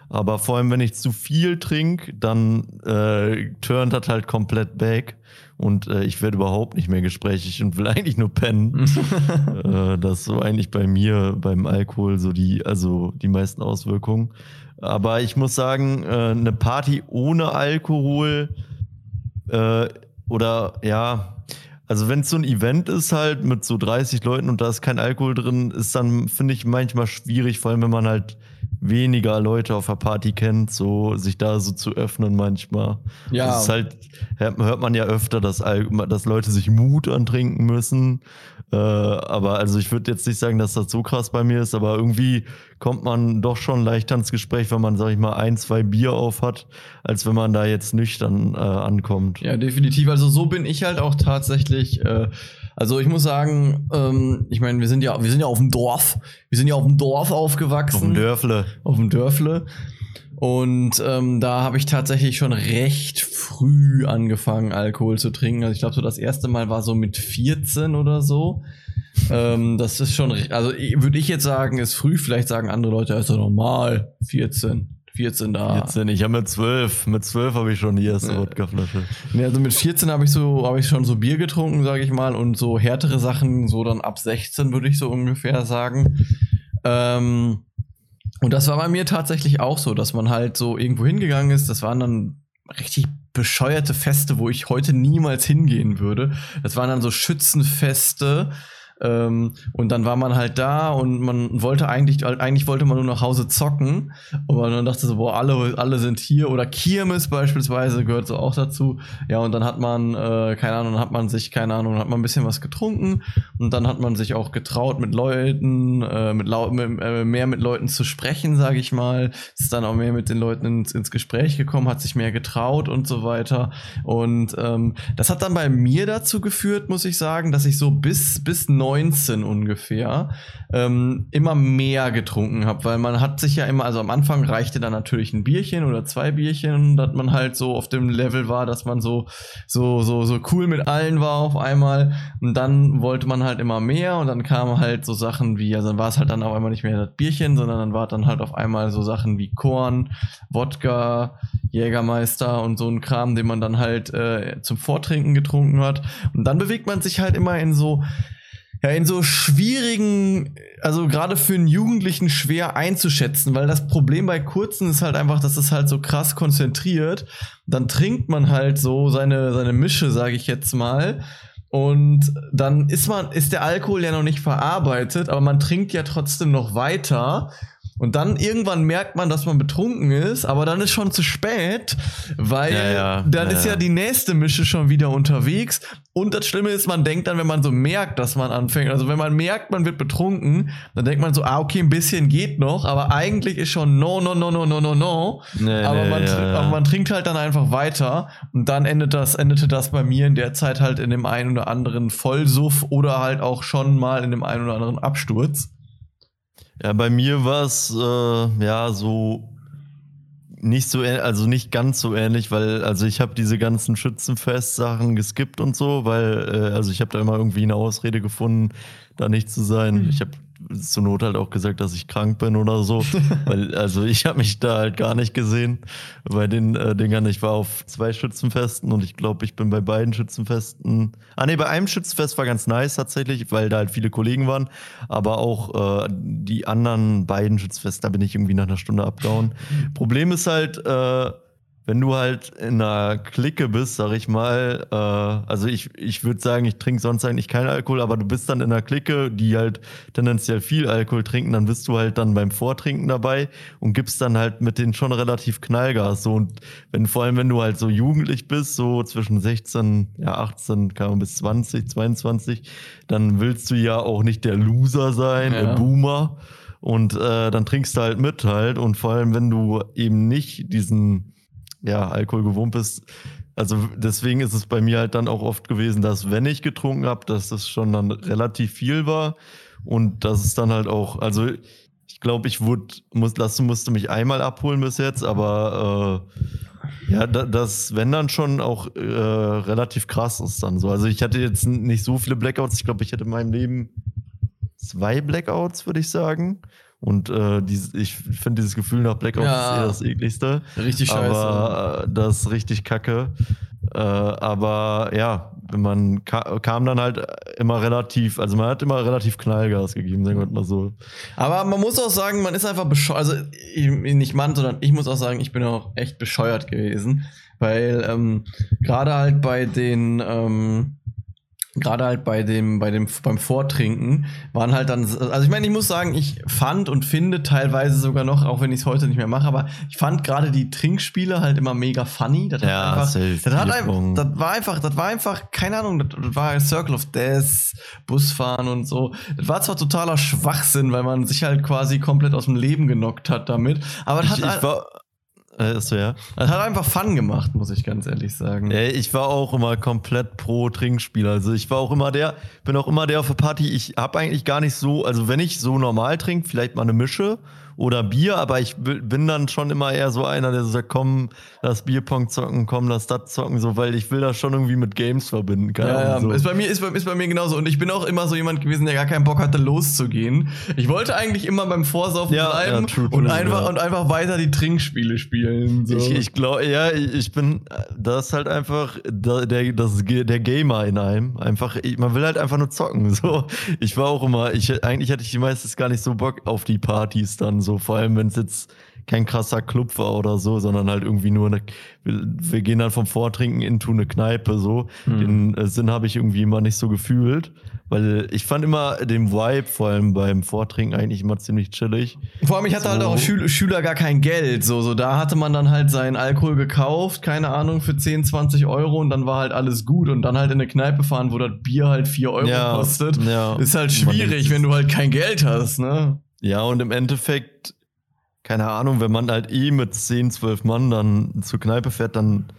Speaker 2: Aber vor allem, wenn ich zu viel trinke, dann äh, turnt das halt komplett back und äh, ich werde überhaupt nicht mehr gesprächig und will eigentlich nur pennen. äh, das ist so eigentlich bei mir beim Alkohol so die, also die meisten Auswirkungen. Aber ich muss sagen, äh, eine Party ohne Alkohol äh, oder ja, also wenn es so ein Event ist halt mit so 30 Leuten und da ist kein Alkohol drin, ist dann, finde ich, manchmal schwierig, vor allem wenn man halt weniger Leute auf der Party kennt, so sich da so zu öffnen manchmal. Ja. Das ist halt, hört man ja öfter, dass, dass Leute sich Mut antrinken müssen. Äh, aber also ich würde jetzt nicht sagen, dass das so krass bei mir ist, aber irgendwie kommt man doch schon leicht ans Gespräch, wenn man, sag ich mal, ein, zwei Bier auf hat, als wenn man da jetzt nüchtern äh, ankommt.
Speaker 1: Ja, definitiv. Also so bin ich halt auch tatsächlich. Äh, also ich muss sagen, ähm, ich meine, wir sind ja, wir sind ja auf dem Dorf. Wir sind ja auf dem Dorf aufgewachsen. Auf dem
Speaker 2: Dörfle.
Speaker 1: Auf dem Dörfle. Und ähm, da habe ich tatsächlich schon recht früh angefangen, Alkohol zu trinken. Also ich glaube, so das erste Mal war so mit 14 oder so. ähm, das ist schon, also würde ich jetzt sagen, ist früh. Vielleicht sagen andere Leute, ist doch normal, 14. 14 da.
Speaker 2: 14, ich habe mit 12. Mit 12 habe ich schon die erste. Wodkaflasche.
Speaker 1: Nee, also mit 14 habe ich so, habe ich schon so Bier getrunken, sage ich mal, und so härtere Sachen, so dann ab 16 würde ich so ungefähr sagen. Ähm, und das war bei mir tatsächlich auch so, dass man halt so irgendwo hingegangen ist. Das waren dann richtig bescheuerte Feste, wo ich heute niemals hingehen würde. Das waren dann so Schützenfeste ähm, und dann war man halt da und man wollte eigentlich, eigentlich wollte man nur nach Hause zocken. Aber dann dachte so, boah, alle, alle sind hier. Oder Kirmes beispielsweise gehört so auch dazu. Ja, und dann hat man, äh, keine Ahnung, hat man sich, keine Ahnung, hat man ein bisschen was getrunken. Und dann hat man sich auch getraut, mit Leuten, äh, mit, mit äh, mehr mit Leuten zu sprechen, sage ich mal. Ist dann auch mehr mit den Leuten ins, ins Gespräch gekommen, hat sich mehr getraut und so weiter. Und ähm, das hat dann bei mir dazu geführt, muss ich sagen, dass ich so bis, bis 9 2019 ungefähr ähm, immer mehr getrunken habe, weil man hat sich ja immer, also am Anfang reichte dann natürlich ein Bierchen oder zwei Bierchen, dass man halt so auf dem Level war, dass man so so so so cool mit allen war auf einmal. Und dann wollte man halt immer mehr und dann kamen halt so Sachen wie, also dann war es halt dann auf einmal nicht mehr das Bierchen, sondern dann war dann halt auf einmal so Sachen wie Korn, Wodka, Jägermeister und so ein Kram, den man dann halt äh, zum Vortrinken getrunken hat. Und dann bewegt man sich halt immer in so ja, in so schwierigen, also gerade für einen Jugendlichen schwer einzuschätzen, weil das Problem bei kurzen ist halt einfach, dass es halt so krass konzentriert. Dann trinkt man halt so seine, seine Mische, sage ich jetzt mal. Und dann ist man, ist der Alkohol ja noch nicht verarbeitet, aber man trinkt ja trotzdem noch weiter. Und dann irgendwann merkt man, dass man betrunken ist, aber dann ist schon zu spät, weil ja, ja, dann ja, ist ja die nächste Mische schon wieder unterwegs. Und das Schlimme ist, man denkt dann, wenn man so merkt, dass man anfängt, also wenn man merkt, man wird betrunken, dann denkt man so, ah, okay, ein bisschen geht noch, aber eigentlich ist schon no, no, no, no, no, no, no. Nee, aber, nee, man, aber man trinkt halt dann einfach weiter und dann endet das, endete das bei mir in der Zeit halt in dem einen oder anderen Vollsuff oder halt auch schon mal in dem einen oder anderen Absturz.
Speaker 2: Ja, bei mir war es äh, ja so nicht so, also nicht ganz so ähnlich, weil also ich habe diese ganzen Schützenfest-Sachen geskippt und so, weil äh, also ich habe da immer irgendwie eine Ausrede gefunden, da nicht zu sein. Mhm. Ich habe zur Not halt auch gesagt, dass ich krank bin oder so. Weil, also ich habe mich da halt gar nicht gesehen bei den äh, Dingern. Ich war auf zwei Schützenfesten und ich glaube, ich bin bei beiden Schützenfesten. Ah nee, bei einem Schützenfest war ganz nice tatsächlich, weil da halt viele Kollegen waren. Aber auch äh, die anderen beiden Schützenfeste, da bin ich irgendwie nach einer Stunde abgehauen. Problem ist halt, äh, wenn du halt in einer Clique bist, sag ich mal, äh, also ich, ich würde sagen, ich trinke sonst eigentlich keinen Alkohol, aber du bist dann in einer Clique, die halt tendenziell viel Alkohol trinken, dann bist du halt dann beim Vortrinken dabei und gibst dann halt mit denen schon relativ Knallgas. So und wenn, vor allem wenn du halt so jugendlich bist, so zwischen 16, ja, 18, kann man bis 20, 22, dann willst du ja auch nicht der Loser sein,
Speaker 1: Ja.
Speaker 2: der Boomer. Und äh, dann trinkst du halt mit halt. Und vor allem, wenn du eben nicht diesen ja, Alkohol gewohnt bist. Also deswegen ist es bei mir halt dann auch oft gewesen, dass wenn ich getrunken habe, dass das schon dann relativ viel war und dass es dann halt auch, also ich glaube, ich wurde, muss, Lasse musste mich einmal abholen bis jetzt, aber äh, ja, da, das, wenn dann schon auch äh, relativ krass ist dann so. Also ich hatte jetzt nicht so viele Blackouts. Ich glaube, ich hatte in meinem Leben zwei Blackouts, würde ich sagen. Und äh, dieses, ich finde dieses Gefühl nach Blackouts
Speaker 1: Ja.
Speaker 2: ist eher das ekligste.
Speaker 1: Richtig scheiße.
Speaker 2: Aber äh, das ist richtig kacke. Äh, aber ja, man ka kam dann halt immer relativ, also man hat immer relativ Knallgas gegeben, sagen wir mal so.
Speaker 1: Aber man muss auch sagen, man ist einfach bescheuert. Also ich, nicht Mann, sondern ich muss auch sagen, ich bin auch echt bescheuert gewesen. Weil ähm, gerade halt bei den, ähm, gerade halt bei dem, bei dem, beim Vortrinken waren halt dann, also ich meine, ich muss sagen, ich fand und finde teilweise sogar noch, auch wenn ich es heute nicht mehr mache, aber ich fand gerade die Trinkspiele halt immer mega funny. Das
Speaker 2: Ja,
Speaker 1: einfach, das, hat einfach, das war einfach, das war einfach, keine Ahnung, das, das war Circle of Death, Busfahren und so. Das war zwar totaler Schwachsinn, weil man sich halt quasi komplett aus dem Leben genockt hat damit, aber das
Speaker 2: Ich,
Speaker 1: hat,
Speaker 2: ich war, äh, so, ja.
Speaker 1: das hat einfach Fun gemacht, muss ich ganz ehrlich sagen.
Speaker 2: Ey, ich war auch immer komplett pro Trinkspiel. Also ich war auch immer der, bin auch immer der auf der Party. Ich habe eigentlich gar nicht so, also wenn ich so normal trinke, vielleicht mal eine Mische oder Bier, aber ich bin dann schon immer eher so einer, der so sagt, komm, lass Bierpong zocken, komm, lass das zocken, so, weil ich will das schon irgendwie mit Games verbinden. Keine
Speaker 1: Ja, ja,
Speaker 2: so.
Speaker 1: ist bei mir ist bei, ist bei mir genauso und ich bin auch immer so jemand gewesen, der gar keinen Bock hatte loszugehen. Ich wollte eigentlich immer beim Vorsaufen
Speaker 2: Ja,
Speaker 1: bleiben
Speaker 2: ja, true,
Speaker 1: und
Speaker 2: true,
Speaker 1: einfach
Speaker 2: ja.
Speaker 1: und einfach weiter die Trinkspiele spielen. So.
Speaker 2: Ich, ich glaube, ja, ich bin, das ist halt einfach der, das, der Gamer in einem. Einfach, man will halt einfach nur zocken. So, ich war auch immer, ich, eigentlich hatte ich die meistens gar nicht so Bock auf die Partys dann so, vor allem wenn es jetzt kein krasser Club war oder so, sondern halt irgendwie nur eine, wir, wir gehen dann vom Vortrinken into eine Kneipe so. Den äh, Sinn habe ich irgendwie immer nicht so gefühlt, weil ich fand immer den Vibe vor allem beim Vortrinken eigentlich immer ziemlich chillig.
Speaker 1: Vor allem, ich hatte halt
Speaker 2: So.
Speaker 1: auch Schül Schüler gar kein Geld. So, so, da hatte man dann halt seinen Alkohol gekauft, keine Ahnung, für 10, 20 Euro und dann war halt alles gut und dann halt in eine Kneipe fahren, wo das Bier halt 4 Euro
Speaker 2: Ja,
Speaker 1: kostet.
Speaker 2: ja.
Speaker 1: Ist halt schwierig, wenn du halt kein Geld hast, ne?
Speaker 2: Ja, und im Endeffekt, keine Ahnung, wenn man halt eh mit 10, 12 Mann dann zur Kneipe fährt, dann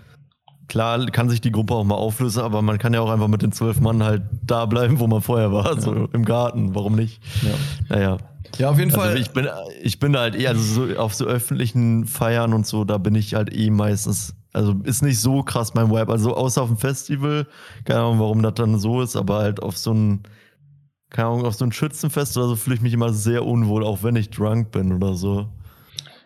Speaker 2: klar kann sich die Gruppe auch mal auflösen, aber man kann ja auch einfach mit den 12 Mann halt da bleiben, wo man vorher war, so im Garten, warum nicht?
Speaker 1: Ja.
Speaker 2: Naja.
Speaker 1: Ja, auf jeden
Speaker 2: Also
Speaker 1: Fall.
Speaker 2: ich bin, ich bin halt eh, also so auf so öffentlichen Feiern und so, da bin ich halt eh meistens, also ist nicht so krass mein Vibe. Also außer auf dem Festival, keine Ahnung, warum das dann so ist, aber halt auf so ein, keine Ahnung, auf so ein Schützenfest oder so fühle ich mich immer sehr unwohl, auch wenn ich drunk bin oder so.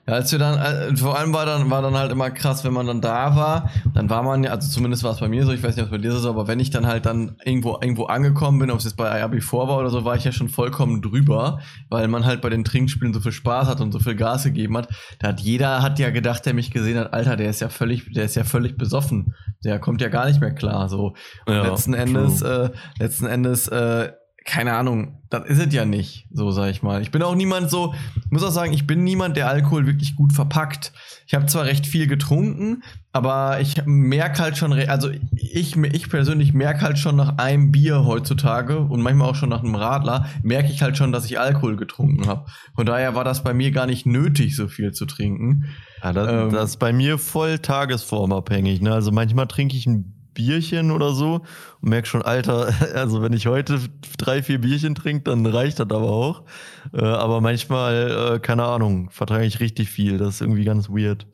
Speaker 1: Ja, als wir dann, äh, vor allem war dann, war dann halt immer krass, wenn man dann da war, dann war man ja, also zumindest war es bei mir so, ich weiß nicht, ob es bei dir so ist, aber wenn ich dann halt dann irgendwo, irgendwo angekommen bin, ob es jetzt bei IAB vor war oder so, war ich ja schon vollkommen drüber, weil man halt bei den Trinkspielen so viel Spaß hat und so viel Gas gegeben hat. Da hat jeder hat ja gedacht, der mich gesehen hat, Alter, der ist ja völlig, der ist ja völlig besoffen. Der kommt ja gar nicht mehr klar, so. Und
Speaker 2: Ja,
Speaker 1: letzten. Endes, äh, letzten Endes, äh, keine Ahnung, das ist es ja nicht, so sag ich mal. Ich bin auch niemand so, muss auch sagen, ich bin niemand, der Alkohol wirklich gut verpackt. Ich habe zwar recht viel getrunken, aber ich merke halt schon, also ich, ich persönlich merke halt schon nach einem Bier heutzutage und manchmal auch schon nach einem Radler, merke ich halt schon, dass ich Alkohol getrunken habe. Von daher war das bei mir gar nicht nötig, so viel zu trinken.
Speaker 2: Ja, das,
Speaker 1: Ähm.
Speaker 2: das ist bei mir voll tagesformabhängig. Ne? Also manchmal trinke ich ein Bierchen oder so und merke schon, Alter, also wenn ich heute drei, vier Bierchen trinke, dann reicht das aber auch. Äh, aber manchmal, äh, keine Ahnung, vertrage ich richtig viel. Das ist irgendwie ganz weird.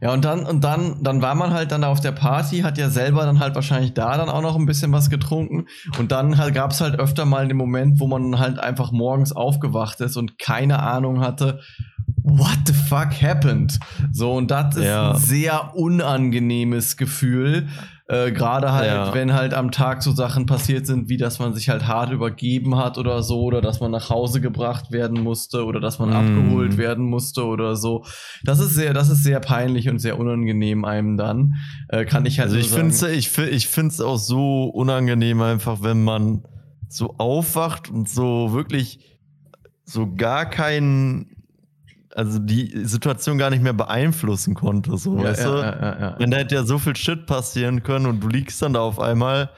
Speaker 1: Ja, und dann, und dann, dann war man halt dann da auf der Party, hat ja selber dann halt wahrscheinlich da dann auch noch ein bisschen was getrunken. Und dann halt, gab es halt öfter mal den Moment, wo man halt einfach morgens aufgewacht ist und keine Ahnung hatte, what the fuck happened? So, und das ist
Speaker 2: Ja.
Speaker 1: ein sehr unangenehmes Gefühl. Äh, Gerade halt,
Speaker 2: Ja.
Speaker 1: wenn halt am Tag so Sachen passiert sind, wie dass man sich halt hart übergeben hat oder so, oder dass man nach Hause gebracht werden musste oder dass man
Speaker 2: Mm.
Speaker 1: abgeholt werden musste oder so. Das ist sehr, das ist sehr peinlich und sehr unangenehm einem dann. Äh, kann ich halt
Speaker 2: Also ich
Speaker 1: sagen.
Speaker 2: finde es ich, ich find's auch so unangenehm einfach, wenn man so aufwacht und so wirklich so gar keinen, also die Situation gar nicht mehr beeinflussen konnte, so,
Speaker 1: ja,
Speaker 2: weißt
Speaker 1: ja,
Speaker 2: du?
Speaker 1: ja, ja, ja.
Speaker 2: Wenn da hätte ja so viel Shit passieren können und du liegst dann da auf einmal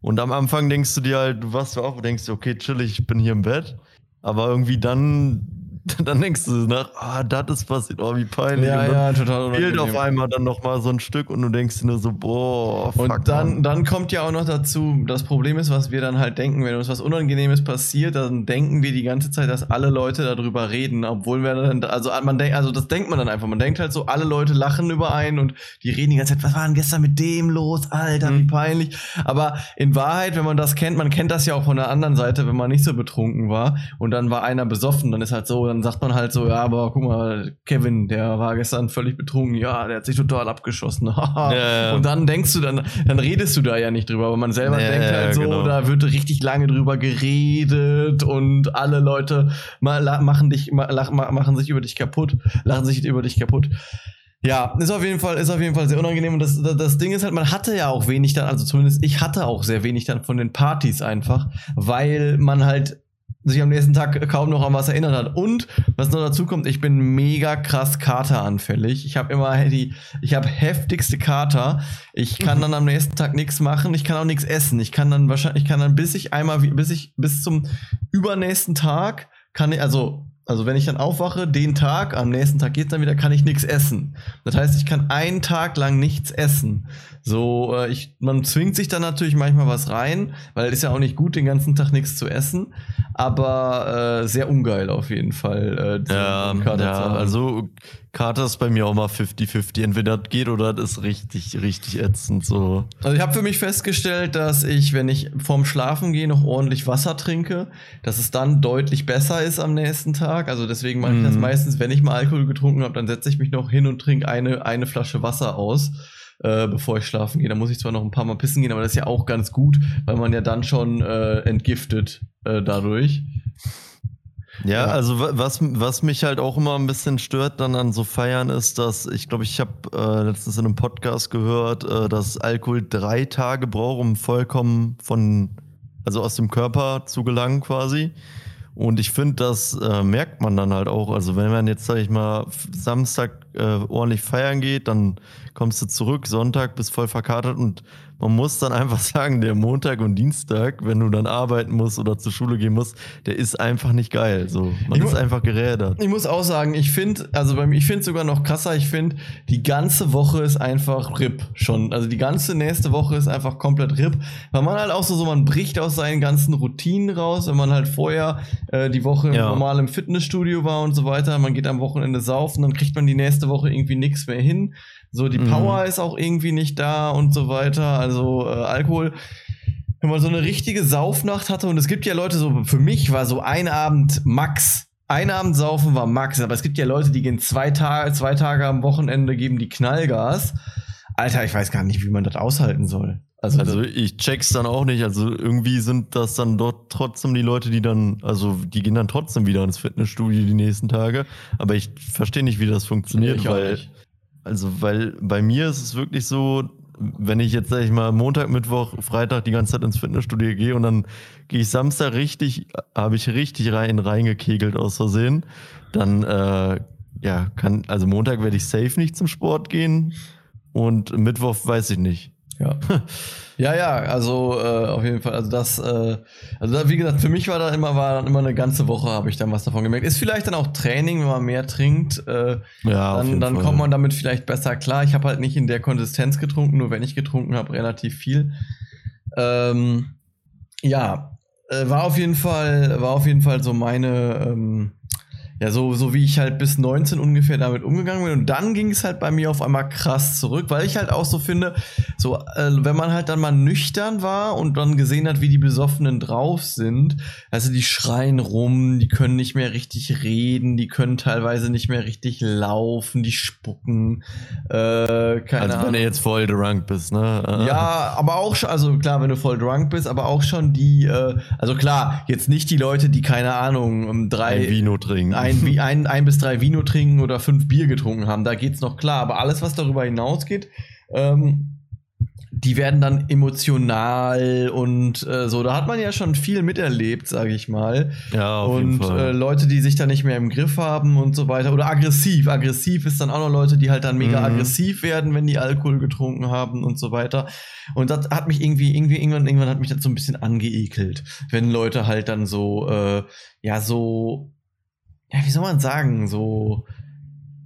Speaker 2: und am Anfang denkst du dir halt, du wachst so auf und denkst dir, okay, chillig, ich bin hier im Bett. Aber irgendwie dann, dann denkst du nach, ah, das ist passiert, oh, wie peinlich.
Speaker 1: Ja,
Speaker 2: und dann
Speaker 1: ja, total
Speaker 2: fehlt auf einmal dann noch mal so ein Stück und du denkst dir nur so, boah, fuck.
Speaker 1: Und dann, dann kommt ja auch noch dazu, das Problem ist, was wir dann halt denken, wenn uns was Unangenehmes passiert, dann denken wir die ganze Zeit, dass alle Leute darüber reden, obwohl wir dann, also man denkt, also das denkt man dann einfach, man denkt halt so, alle Leute lachen über einen und die reden die ganze Zeit, was war denn gestern mit dem los, Alter, wie
Speaker 2: Mhm.
Speaker 1: peinlich. Aber in Wahrheit, wenn man das kennt, man kennt das ja auch von der anderen Seite, wenn man nicht so betrunken war und dann war einer besoffen, dann ist halt so, dann sagt man halt so, ja, aber guck mal, Kevin, der war gestern völlig betrunken, ja, der hat sich total abgeschossen.
Speaker 2: Ja.
Speaker 1: Und dann denkst du, dann, dann redest du da ja nicht drüber, aber man selber
Speaker 2: Ja,
Speaker 1: denkt halt so,
Speaker 2: genau.
Speaker 1: da wird richtig lange drüber geredet und alle Leute machen dich, machen sich über dich kaputt, lachen sich über dich kaputt. Ja, ist auf jeden Fall, ist auf jeden Fall sehr unangenehm. Und das, das, das Ding ist halt, man hatte ja auch wenig dann, also zumindest ich hatte auch sehr wenig dann von den Partys einfach, weil man halt sich am nächsten Tag kaum noch an was erinnert hat. Und was noch dazu kommt, ich bin mega krass kateranfällig. Ich habe immer die, ich habe heftigste Kater. Ich kann dann am nächsten Tag nichts machen. Ich kann auch nichts essen. Ich kann dann wahrscheinlich, ich kann dann bis ich einmal, bis ich bis zum übernächsten Tag kann ich, also also wenn ich dann aufwache, den Tag, am nächsten Tag geht's dann wieder, kann ich nichts essen. Das heißt, ich kann einen Tag lang nichts essen. So, äh, ich, man zwingt sich dann natürlich manchmal was rein, weil es ist ja auch nicht gut, den ganzen Tag nichts zu essen. Aber äh, sehr ungeil auf jeden Fall. Äh,
Speaker 2: Ja, ja, also Kater ist bei mir auch mal 50-50. Entweder das geht oder das ist richtig, richtig ätzend. So.
Speaker 1: Also ich habe für mich festgestellt, dass ich, wenn ich vorm Schlafen gehe, noch ordentlich Wasser trinke, dass es dann deutlich besser ist am nächsten Tag. Also deswegen mache ich das
Speaker 2: Mhm.
Speaker 1: meistens, wenn ich mal Alkohol getrunken habe, dann setze ich mich noch hin und trinke eine, eine Flasche Wasser aus, äh, bevor ich schlafen gehe. Da muss ich zwar noch ein paar Mal pissen gehen, aber das ist ja auch ganz gut, weil man ja dann schon äh, entgiftet äh, dadurch.
Speaker 2: Ja,
Speaker 1: Ja.
Speaker 2: also wa- was, was mich halt auch immer ein bisschen stört dann an so Feiern ist, dass ich glaube, ich habe äh, letztens in einem Podcast gehört, äh, dass Alkohol drei Tage braucht, um vollkommen von, also aus dem Körper zu gelangen quasi. Und ich finde, das äh, merkt man dann halt auch. Also wenn man jetzt, sag ich mal, Samstag äh, ordentlich feiern geht, dann kommst du zurück, Sonntag bist voll verkatert und man muss dann einfach sagen, der Montag und Dienstag, wenn du dann arbeiten musst oder zur Schule gehen musst, der ist einfach nicht geil. So, man
Speaker 1: Ich
Speaker 2: ist einfach gerädert.
Speaker 1: Ich muss auch sagen, ich finde, also bei mir, ich finde sogar noch krasser, ich finde, die ganze Woche ist einfach RIP schon. Also die ganze nächste Woche ist einfach komplett RIP. Weil man halt auch so, so man bricht aus seinen ganzen Routinen raus, wenn man halt vorher äh, die Woche
Speaker 2: Ja.
Speaker 1: normal im Fitnessstudio war und so weiter. Man geht am Wochenende saufen, dann kriegt man die nächste Woche irgendwie nichts mehr hin. So, die
Speaker 2: Mhm.
Speaker 1: Power ist auch irgendwie nicht da und so weiter. Also äh, Alkohol wenn man so eine richtige Saufnacht hatte, und es gibt ja Leute, so für mich war so ein Abend Max. Ein Abend saufen war Max, aber es gibt ja Leute, die gehen zwei Tage, zwei Tage am Wochenende, geben die Knallgas. Alter, ich weiß gar nicht, wie man das aushalten soll. Also,
Speaker 2: Also ich check's dann auch nicht. Also irgendwie sind das dann dort trotzdem die Leute, die dann, also die gehen dann trotzdem wieder ins Fitnessstudio die nächsten Tage. Aber ich verstehe nicht, wie das funktioniert, weil
Speaker 1: nicht.
Speaker 2: Also, weil bei mir ist es wirklich so, wenn ich jetzt, sag ich mal, Montag, Mittwoch, Freitag die ganze Zeit ins Fitnessstudio gehe und dann gehe ich Samstag richtig, habe ich richtig rein, reingekegelt aus Versehen, dann, äh, ja, kann, also Montag werde ich safe nicht zum Sport gehen und Mittwoch weiß ich nicht.
Speaker 1: Ja. ja, ja, also äh, auf jeden Fall. Also das, äh, also da, wie gesagt, für mich war da immer, war dann immer eine ganze Woche, habe ich dann was davon gemerkt. Ist vielleicht dann auch Training, wenn man mehr trinkt. Äh,
Speaker 2: Ja,
Speaker 1: dann, dann
Speaker 2: Fall.
Speaker 1: kommt man damit vielleicht besser klar. Ich habe halt nicht in der Konsistenz getrunken, nur wenn ich getrunken habe, relativ viel. Ähm, ja, äh, war auf jeden Fall, war auf jeden Fall so meine, ähm, ja, so, so wie ich halt bis 19 ungefähr damit umgegangen bin. Und dann ging es halt bei mir auf einmal krass zurück, weil ich halt auch so finde, so, äh, wenn man halt dann mal nüchtern war und dann gesehen hat, wie die Besoffenen drauf sind, also die schreien rum, die können nicht mehr richtig reden, die können teilweise nicht mehr richtig laufen, die spucken, äh, keine
Speaker 2: Also wenn du jetzt voll drunk bist, ne? Äh,
Speaker 1: Ja, aber auch schon, also klar, wenn du voll drunk bist, aber auch schon die, äh, also klar, jetzt nicht die Leute, die keine Ahnung, um drei,
Speaker 2: Ein Vino trinken.
Speaker 1: ein, wie ein, ein bis drei Vino trinken oder fünf Bier getrunken haben, da geht's noch klar. Aber alles, was darüber hinausgeht, ähm, die werden dann emotional und äh, so. Da hat man ja schon viel miterlebt, sage ich mal.
Speaker 2: ja, auf jeden
Speaker 1: Und
Speaker 2: Fall.
Speaker 1: äh, Leute, die sich da nicht mehr im Griff haben und so weiter. Oder aggressiv. Aggressiv ist dann auch noch Leute, die halt dann mega
Speaker 2: Mhm.
Speaker 1: aggressiv werden, wenn die Alkohol getrunken haben und so weiter. Und das hat mich irgendwie, irgendwie, irgendwann, irgendwann hat mich das so ein bisschen angeekelt, wenn Leute halt dann so, äh, ja, so, ja, wie soll man sagen, so,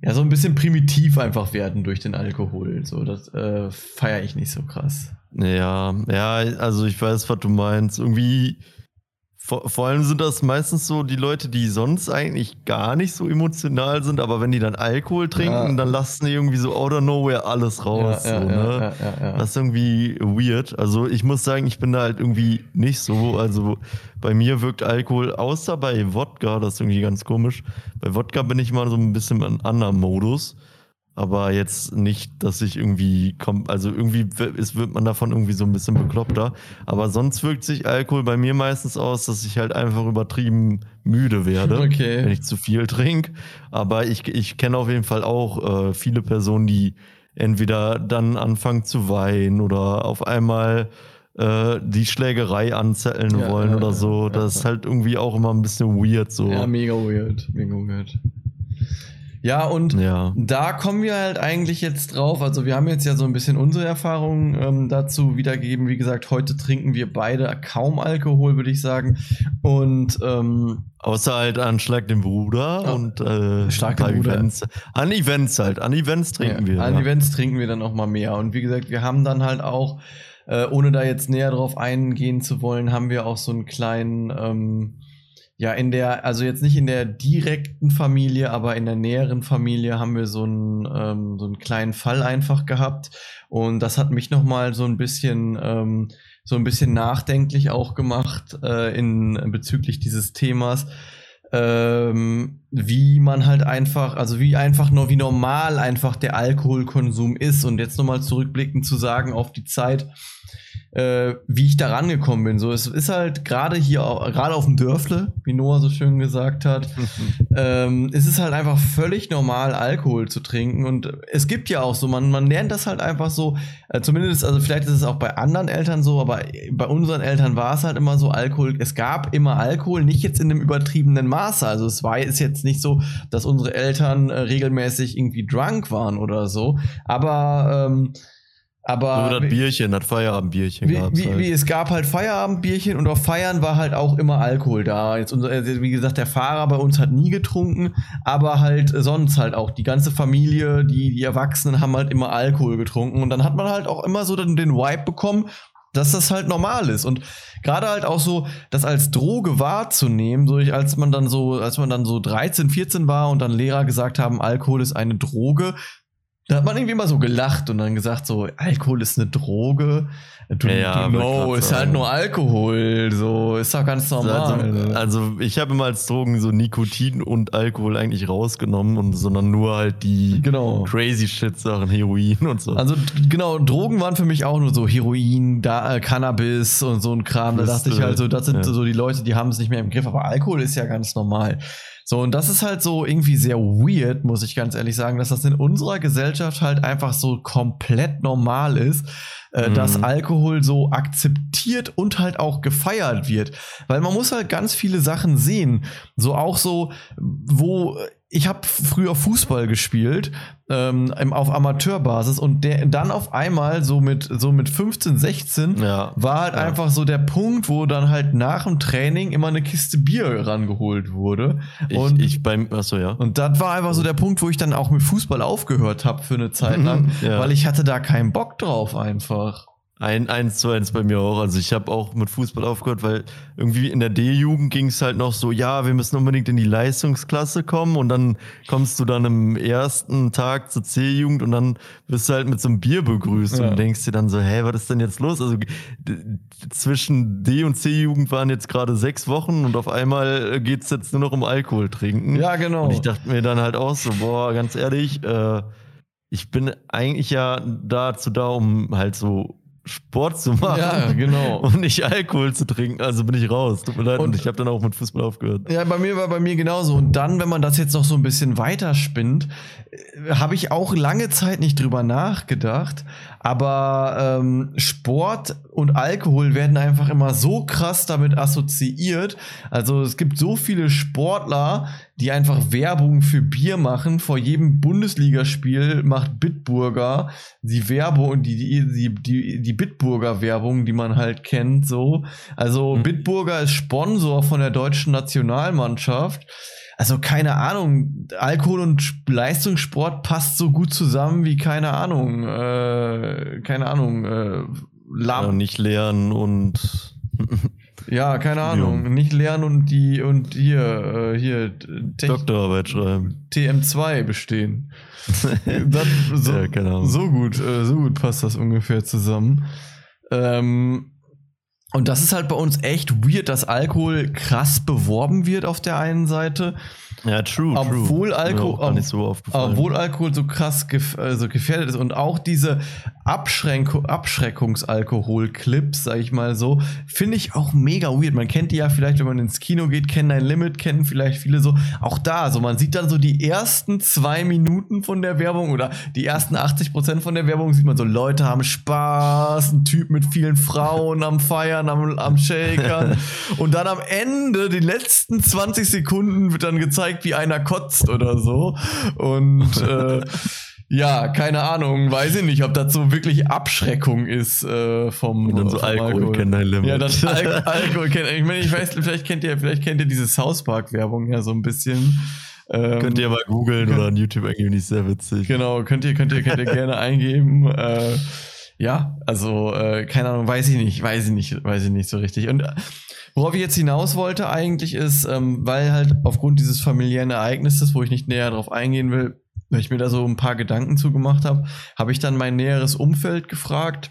Speaker 1: ja, so ein bisschen primitiv einfach werden durch den Alkohol. So, das äh, feiere ich nicht so krass.
Speaker 2: Ja, ja, also ich weiß, was du meinst. Irgendwie, vor, vor allem sind das meistens so die Leute, die sonst eigentlich gar nicht so emotional sind, aber wenn die dann Alkohol trinken,
Speaker 1: Ja.
Speaker 2: dann lassen die irgendwie so out of nowhere alles raus.
Speaker 1: ja,
Speaker 2: so,
Speaker 1: ja,
Speaker 2: ne? Das ist irgendwie weird. Also ich muss sagen, ich bin da halt irgendwie nicht so. Also bei mir wirkt Alkohol, außer bei Wodka, das ist irgendwie ganz komisch. Bei Wodka bin ich mal so ein bisschen in anderem Modus. Aber jetzt nicht, dass ich irgendwie komm, also irgendwie ist, wird man davon irgendwie so ein bisschen bekloppter. Aber sonst wirkt sich Alkohol bei mir meistens aus, dass ich halt einfach übertrieben müde werde
Speaker 1: Okay.
Speaker 2: wenn ich zu viel trinke. Aber ich, ich kenne auf jeden Fall auch äh, viele Personen, die entweder dann anfangen zu weinen oder auf einmal äh, die Schlägerei anzetteln
Speaker 1: Ja,
Speaker 2: wollen
Speaker 1: ja,
Speaker 2: oder so.
Speaker 1: ja,
Speaker 2: das ist halt irgendwie auch immer ein bisschen weird so.
Speaker 1: Ja, mega weird. Mega weird. Ja, und
Speaker 2: Ja.
Speaker 1: da kommen wir halt eigentlich jetzt drauf. Also, wir haben jetzt ja so ein bisschen unsere Erfahrungen ähm, dazu wiedergegeben. Wie gesagt, heute trinken wir beide kaum Alkohol, würde ich sagen. Und ähm,
Speaker 2: Außer halt an Schlag den Bruder
Speaker 1: Ja.
Speaker 2: und äh,
Speaker 1: Schlag den
Speaker 2: bei
Speaker 1: Bruder.
Speaker 2: Events. An Events halt. An Events trinken
Speaker 1: ja,
Speaker 2: wir.
Speaker 1: an. Events trinken wir dann auch mal mehr. Und wie gesagt, wir haben dann halt auch, äh, ohne da jetzt näher drauf eingehen zu wollen, haben wir auch so einen kleinen, ähm, ja, in der, also jetzt nicht in der direkten Familie, aber in der näheren Familie haben wir so einen, ähm, so einen kleinen Fall einfach gehabt. Und das hat mich nochmal so ein bisschen, ähm, so ein bisschen nachdenklich auch gemacht äh, in bezüglich dieses Themas ähm, wie man halt einfach, also wie einfach nur, wie normal einfach der Alkoholkonsum ist. Und jetzt nochmal zurückblickend zu sagen auf die Zeit, äh, wie ich da rangekommen bin. So, es ist halt gerade hier, gerade auf dem Dörfle, wie Noah so schön gesagt hat, ähm, es ist halt einfach völlig normal, Alkohol zu trinken. Und es gibt ja auch so, man, man lernt das halt einfach so, äh, zumindest, also vielleicht ist es auch bei anderen Eltern so, aber bei unseren Eltern war es halt immer so, Alkohol, es gab immer Alkohol, nicht jetzt in einem übertriebenen Maße. Also es war ist jetzt nicht so, dass unsere Eltern äh, regelmäßig irgendwie drunk waren oder so. Aber, ähm, aber
Speaker 2: so das Bierchen, das Feierabendbierchen
Speaker 1: wie,
Speaker 2: gab's
Speaker 1: wie,
Speaker 2: halt.
Speaker 1: wie, es gab halt Feierabendbierchen und auf Feiern war halt auch immer Alkohol da. Jetzt unser, wie gesagt, der Fahrer bei uns hat nie getrunken, aber halt sonst halt auch. Die ganze Familie, die, die Erwachsenen haben halt immer Alkohol getrunken und dann hat man halt auch immer so den, den Vibe bekommen, dass das halt normal ist. Und gerade halt auch so, das als Droge wahrzunehmen, so ich, als man dann so, als man dann so 13, 14 war und dann Lehrer gesagt haben, Alkohol ist eine Droge, da hat man irgendwie immer so gelacht und dann gesagt, so, Alkohol ist eine Droge. Du,
Speaker 2: Ja,
Speaker 1: du no, ist halt nur Alkohol. So, ist doch ganz normal.
Speaker 2: Also, also ich habe immer als Drogen so Nikotin und Alkohol eigentlich rausgenommen und sondern nur halt die
Speaker 1: genau.
Speaker 2: crazy shit Sachen, Heroin und so.
Speaker 1: Also genau, Drogen waren für mich auch nur so Heroin, da, äh, Cannabis und so ein Kram. Da dachte ich halt so, das sind
Speaker 2: ja.
Speaker 1: so die Leute, die haben es nicht mehr im Griff. Aber Alkohol ist ja ganz normal. So, und das ist halt so irgendwie sehr weird, muss ich ganz ehrlich sagen, dass das in unserer Gesellschaft halt einfach so komplett normal ist, äh,
Speaker 2: Mhm.
Speaker 1: dass Alkohol so akzeptiert und halt auch gefeiert wird. Weil man muss halt ganz viele Sachen sehen. So auch so, wo ich habe früher Fußball gespielt ähm, auf Amateurbasis und der dann auf einmal so mit so mit 15, 16
Speaker 2: ja.
Speaker 1: war halt
Speaker 2: Ja.
Speaker 1: einfach so der Punkt, wo dann halt nach dem Training immer eine Kiste Bier rangeholt wurde.
Speaker 2: Ich,
Speaker 1: und
Speaker 2: ich beim, achso, ja.
Speaker 1: und das war einfach so der Punkt, wo ich dann auch mit Fußball aufgehört habe für eine Zeit lang,
Speaker 2: Ja.
Speaker 1: weil ich hatte da keinen Bock drauf einfach.
Speaker 2: Ein, eins zu eins bei mir auch. Also ich habe auch mit Fußball aufgehört, weil irgendwie in der D-Jugend ging es halt noch so, ja, wir müssen unbedingt in die Leistungsklasse kommen und dann kommst du dann im ersten Tag zur C-Jugend und dann wirst du halt mit so einem Bier begrüßt
Speaker 1: Ja.
Speaker 2: und denkst dir dann so, hä, was ist denn jetzt los? Also zwischen D- und C-Jugend waren jetzt gerade sechs Wochen und auf einmal geht es jetzt nur noch um Alkohol trinken.
Speaker 1: Ja, genau.
Speaker 2: Und ich dachte mir dann halt auch so, boah, ganz ehrlich, äh, ich bin eigentlich ja dazu da, um halt so Sport zu machen.
Speaker 1: Ja, genau.
Speaker 2: Und nicht Alkohol zu trinken. Also bin ich raus. Tut mir leid. Und,
Speaker 1: Und-
Speaker 2: ich habe dann auch mit Fußball aufgehört.
Speaker 1: Ja, bei mir war bei mir genauso. Und dann, wenn man das jetzt noch so ein bisschen weiterspinnt, äh, habe ich auch lange Zeit nicht drüber nachgedacht. Aber ähm, Sport und Alkohol werden einfach immer so krass damit assoziiert. Also es gibt so viele Sportler, die einfach Werbung für Bier machen. Vor jedem Bundesligaspiel macht Bitburger die Werbung und die, die, die, die, die Bitburger Werbung, die man halt kennt, so. Also
Speaker 2: Mhm.
Speaker 1: Bitburger ist Sponsor von der deutschen Nationalmannschaft. Also keine Ahnung, Alkohol und Sp- Leistungssport passt so gut zusammen wie keine Ahnung, äh, keine Ahnung, äh,
Speaker 2: Ja,
Speaker 1: Lam
Speaker 2: nicht lernen und
Speaker 1: ja, keine. Ahnung, nicht lernen und die und hier äh, hier Tech
Speaker 2: Doktorarbeit schreiben.
Speaker 1: TM2 bestehen. Das, so,
Speaker 2: Ja, keine Ahnung.
Speaker 1: so gut, äh, so gut passt das ungefähr zusammen. Ähm, und das ist halt bei uns echt weird, dass Alkohol krass beworben wird auf der einen Seite,
Speaker 2: Ja, true,
Speaker 1: Obwohl
Speaker 2: true.
Speaker 1: Alko-
Speaker 2: Mir auch gar nicht so
Speaker 1: obwohl Alkohol so krass gef also gefährdet ist. Und auch diese Abschränk Abschreckungsalkohol-Clips, sag ich mal so, finde ich auch mega weird. Man kennt die ja vielleicht, wenn man ins Kino geht, kennen ein Limit, kennen vielleicht viele so. Auch da, so man sieht dann so die ersten zwei Minuten von der Werbung oder die ersten 80 Prozent von der Werbung sieht man so, Leute haben Spaß, ein Typ mit vielen Frauen am Feiern, am, am Shakern. Und dann am Ende, die letzten 20 Sekunden, wird dann gezeigt, wie einer kotzt oder so. Und äh, ja, keine Ahnung, weiß ich nicht, ob das so wirklich Abschreckung ist äh, vom,
Speaker 2: Und dann so
Speaker 1: vom
Speaker 2: Alkohol, kennt dein Limit.
Speaker 1: Ja, dann Al Alkohol kennt. Ich meine, ich weiß, vielleicht kennt ihr, vielleicht kennt ihr diese South Park Werbung ja so ein bisschen. Ähm,
Speaker 2: Könnt ihr mal googeln oder an YouTube eingeben, die ist sehr witzig.
Speaker 1: Genau, könnt ihr, könnt ihr, könnt ihr gerne eingeben. Äh, ja, also, äh, keine Ahnung, weiß ich nicht, weiß ich nicht, weiß ich nicht so richtig. Und äh, worauf ich jetzt hinaus wollte eigentlich ist, ähm, weil halt aufgrund dieses familiären Ereignisses, wo ich nicht näher drauf eingehen will, weil ich mir da so ein paar Gedanken zugemacht habe, habe ich dann mein näheres Umfeld gefragt.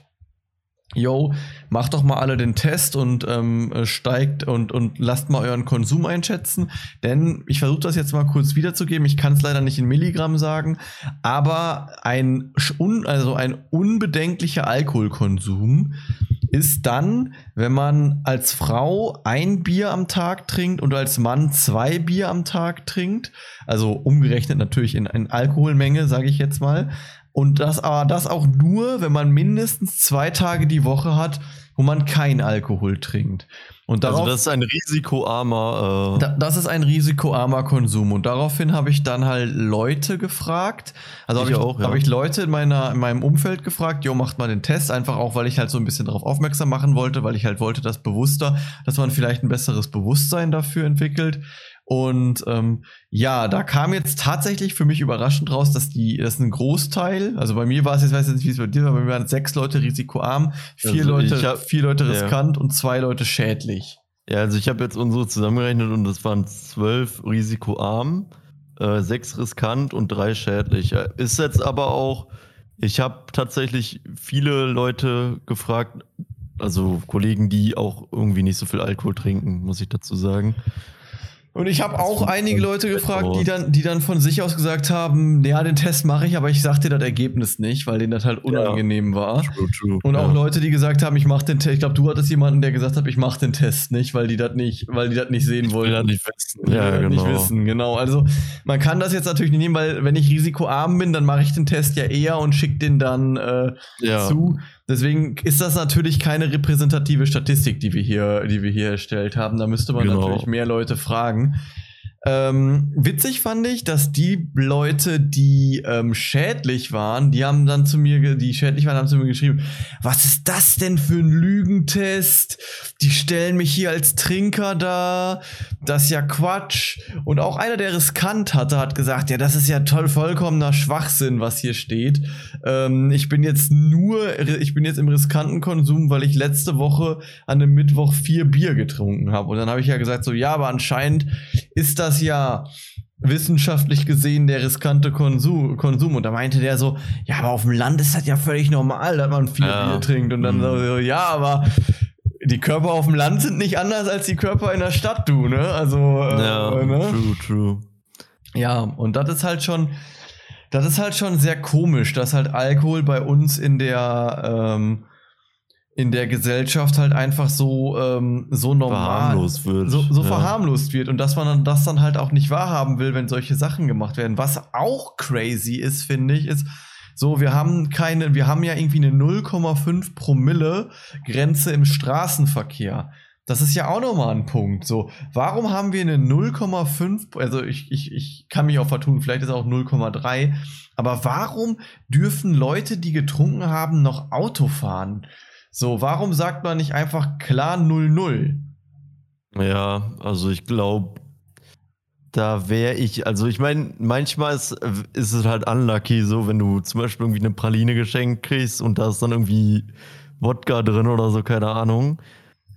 Speaker 1: Yo, macht doch mal alle den Test und ähm, äh, steigt und, und lasst mal euren Konsum einschätzen. Denn ich versuche das jetzt mal kurz wiederzugeben. Ich kann es leider nicht in Milligramm sagen, aber ein, also ein unbedenklicher Alkoholkonsum ist dann, wenn man als Frau ein Bier am Tag trinkt und als Mann zwei Bier am Tag trinkt. Also umgerechnet natürlich in, in Alkoholmenge, sage ich jetzt mal. Und das aber das auch nur, wenn man mindestens zwei Tage die Woche hat, wo man kein Alkohol trinkt. Und darauf,
Speaker 2: Also das ist ein risikoarmer. Äh,
Speaker 1: da, das ist ein risikoarmer Konsum. Und daraufhin habe ich dann halt Leute gefragt. Also habe
Speaker 2: Ich
Speaker 1: ich,
Speaker 2: auch, ja.
Speaker 1: habe ich Leute in, meiner, in meinem Umfeld gefragt, jo, macht mal den Test, einfach auch, weil ich halt so ein bisschen darauf aufmerksam machen wollte, weil ich halt wollte, dass bewusster, dass man vielleicht ein besseres Bewusstsein dafür entwickelt. Und ähm, ja, da kam jetzt tatsächlich für mich überraschend raus, dass die, dass ein Großteil, also bei mir war es jetzt, weiß jetzt nicht, wie es bei dir war, bei mir waren sechs Leute risikoarm, vier
Speaker 2: Also
Speaker 1: Leute,
Speaker 2: hab-
Speaker 1: vier Leute
Speaker 2: ja.
Speaker 1: riskant und zwei Leute schädlich.
Speaker 2: ja, also ich habe jetzt unsere zusammengerechnet und das waren zwölf risikoarm, äh, sechs riskant und drei schädlich. Ist jetzt aber auch, ich habe tatsächlich viele Leute gefragt, also Kollegen, die auch irgendwie nicht so viel Alkohol trinken, muss ich dazu sagen.
Speaker 1: Und ich habe auch einige Leute gefragt, die dann, die dann von sich aus gesagt haben, ja, den Test mache ich, aber ich sag dir das Ergebnis nicht, weil denen das halt unangenehm war.
Speaker 2: True, true.
Speaker 1: Und auch
Speaker 2: ja.
Speaker 1: Leute, die gesagt haben, ich mache den Test. Ich glaube, du hattest jemanden, der gesagt hat, ich mache den Test nicht, weil die das nicht, weil die das nicht sehen wollen.
Speaker 2: ja nicht wissen. Ja, genau.
Speaker 1: nicht wissen, genau. Also man kann das jetzt natürlich nicht nehmen, weil wenn ich risikoarm bin, dann mache ich den Test ja eher und schicke den dann äh,
Speaker 2: Ja.
Speaker 1: zu. Deswegen ist das natürlich keine repräsentative Statistik, die wir hier, die wir hier erstellt haben. Da müsste man
Speaker 2: Genau.
Speaker 1: natürlich mehr Leute fragen. Ähm, witzig fand ich, dass die Leute, die ähm, schädlich waren, die haben dann zu mir, die schädlich waren, haben zu mir geschrieben, was ist das denn für ein Lügentest? Die stellen mich hier als Trinker da, das ist ja Quatsch. Und auch einer, der riskant hatte, hat gesagt, ja, das ist ja toll, vollkommener Schwachsinn, was hier steht. Ähm, ich bin jetzt nur, ich bin jetzt im riskanten Konsum, weil ich letzte Woche an einem Mittwoch vier Bier getrunken habe. Und dann habe ich ja gesagt, so, ja, aber anscheinend ist das das ja wissenschaftlich gesehen der riskante Konsum, Konsum. Und da meinte der so, ja, aber auf dem Land ist das ja völlig normal, dass man viel ja. Bier trinkt. Und dann mhm. so, ja, aber die Körper auf dem Land sind nicht anders als die Körper in der Stadt, du, ne? Also, äh,
Speaker 2: ja, ne? true, true.
Speaker 1: Ja, und das ist halt schon, das ist halt schon sehr komisch, dass halt Alkohol bei uns in der, ähm, in der Gesellschaft halt einfach so, ähm, so normal
Speaker 2: verharmlost wird.
Speaker 1: So, so ja. verharmlost wird und dass man dann das dann halt auch nicht wahrhaben will, wenn solche Sachen gemacht werden. Was auch crazy ist, finde ich, ist, so, wir haben keine, wir haben ja irgendwie eine 0,5 Promille Grenze im Straßenverkehr. Das ist ja auch nochmal ein Punkt. So, warum haben wir eine 0,5, also ich, ich, ich kann mich auch vertun, vielleicht ist es auch 0,3, aber warum dürfen Leute, die getrunken haben, noch Auto fahren? So, warum sagt man nicht einfach klar 0-0?
Speaker 2: Ja, also ich glaube, da wäre ich, also ich meine, manchmal ist, ist es halt unlucky, so wenn du zum Beispiel irgendwie eine Praline geschenkt kriegst und da ist dann irgendwie Wodka drin oder so, keine Ahnung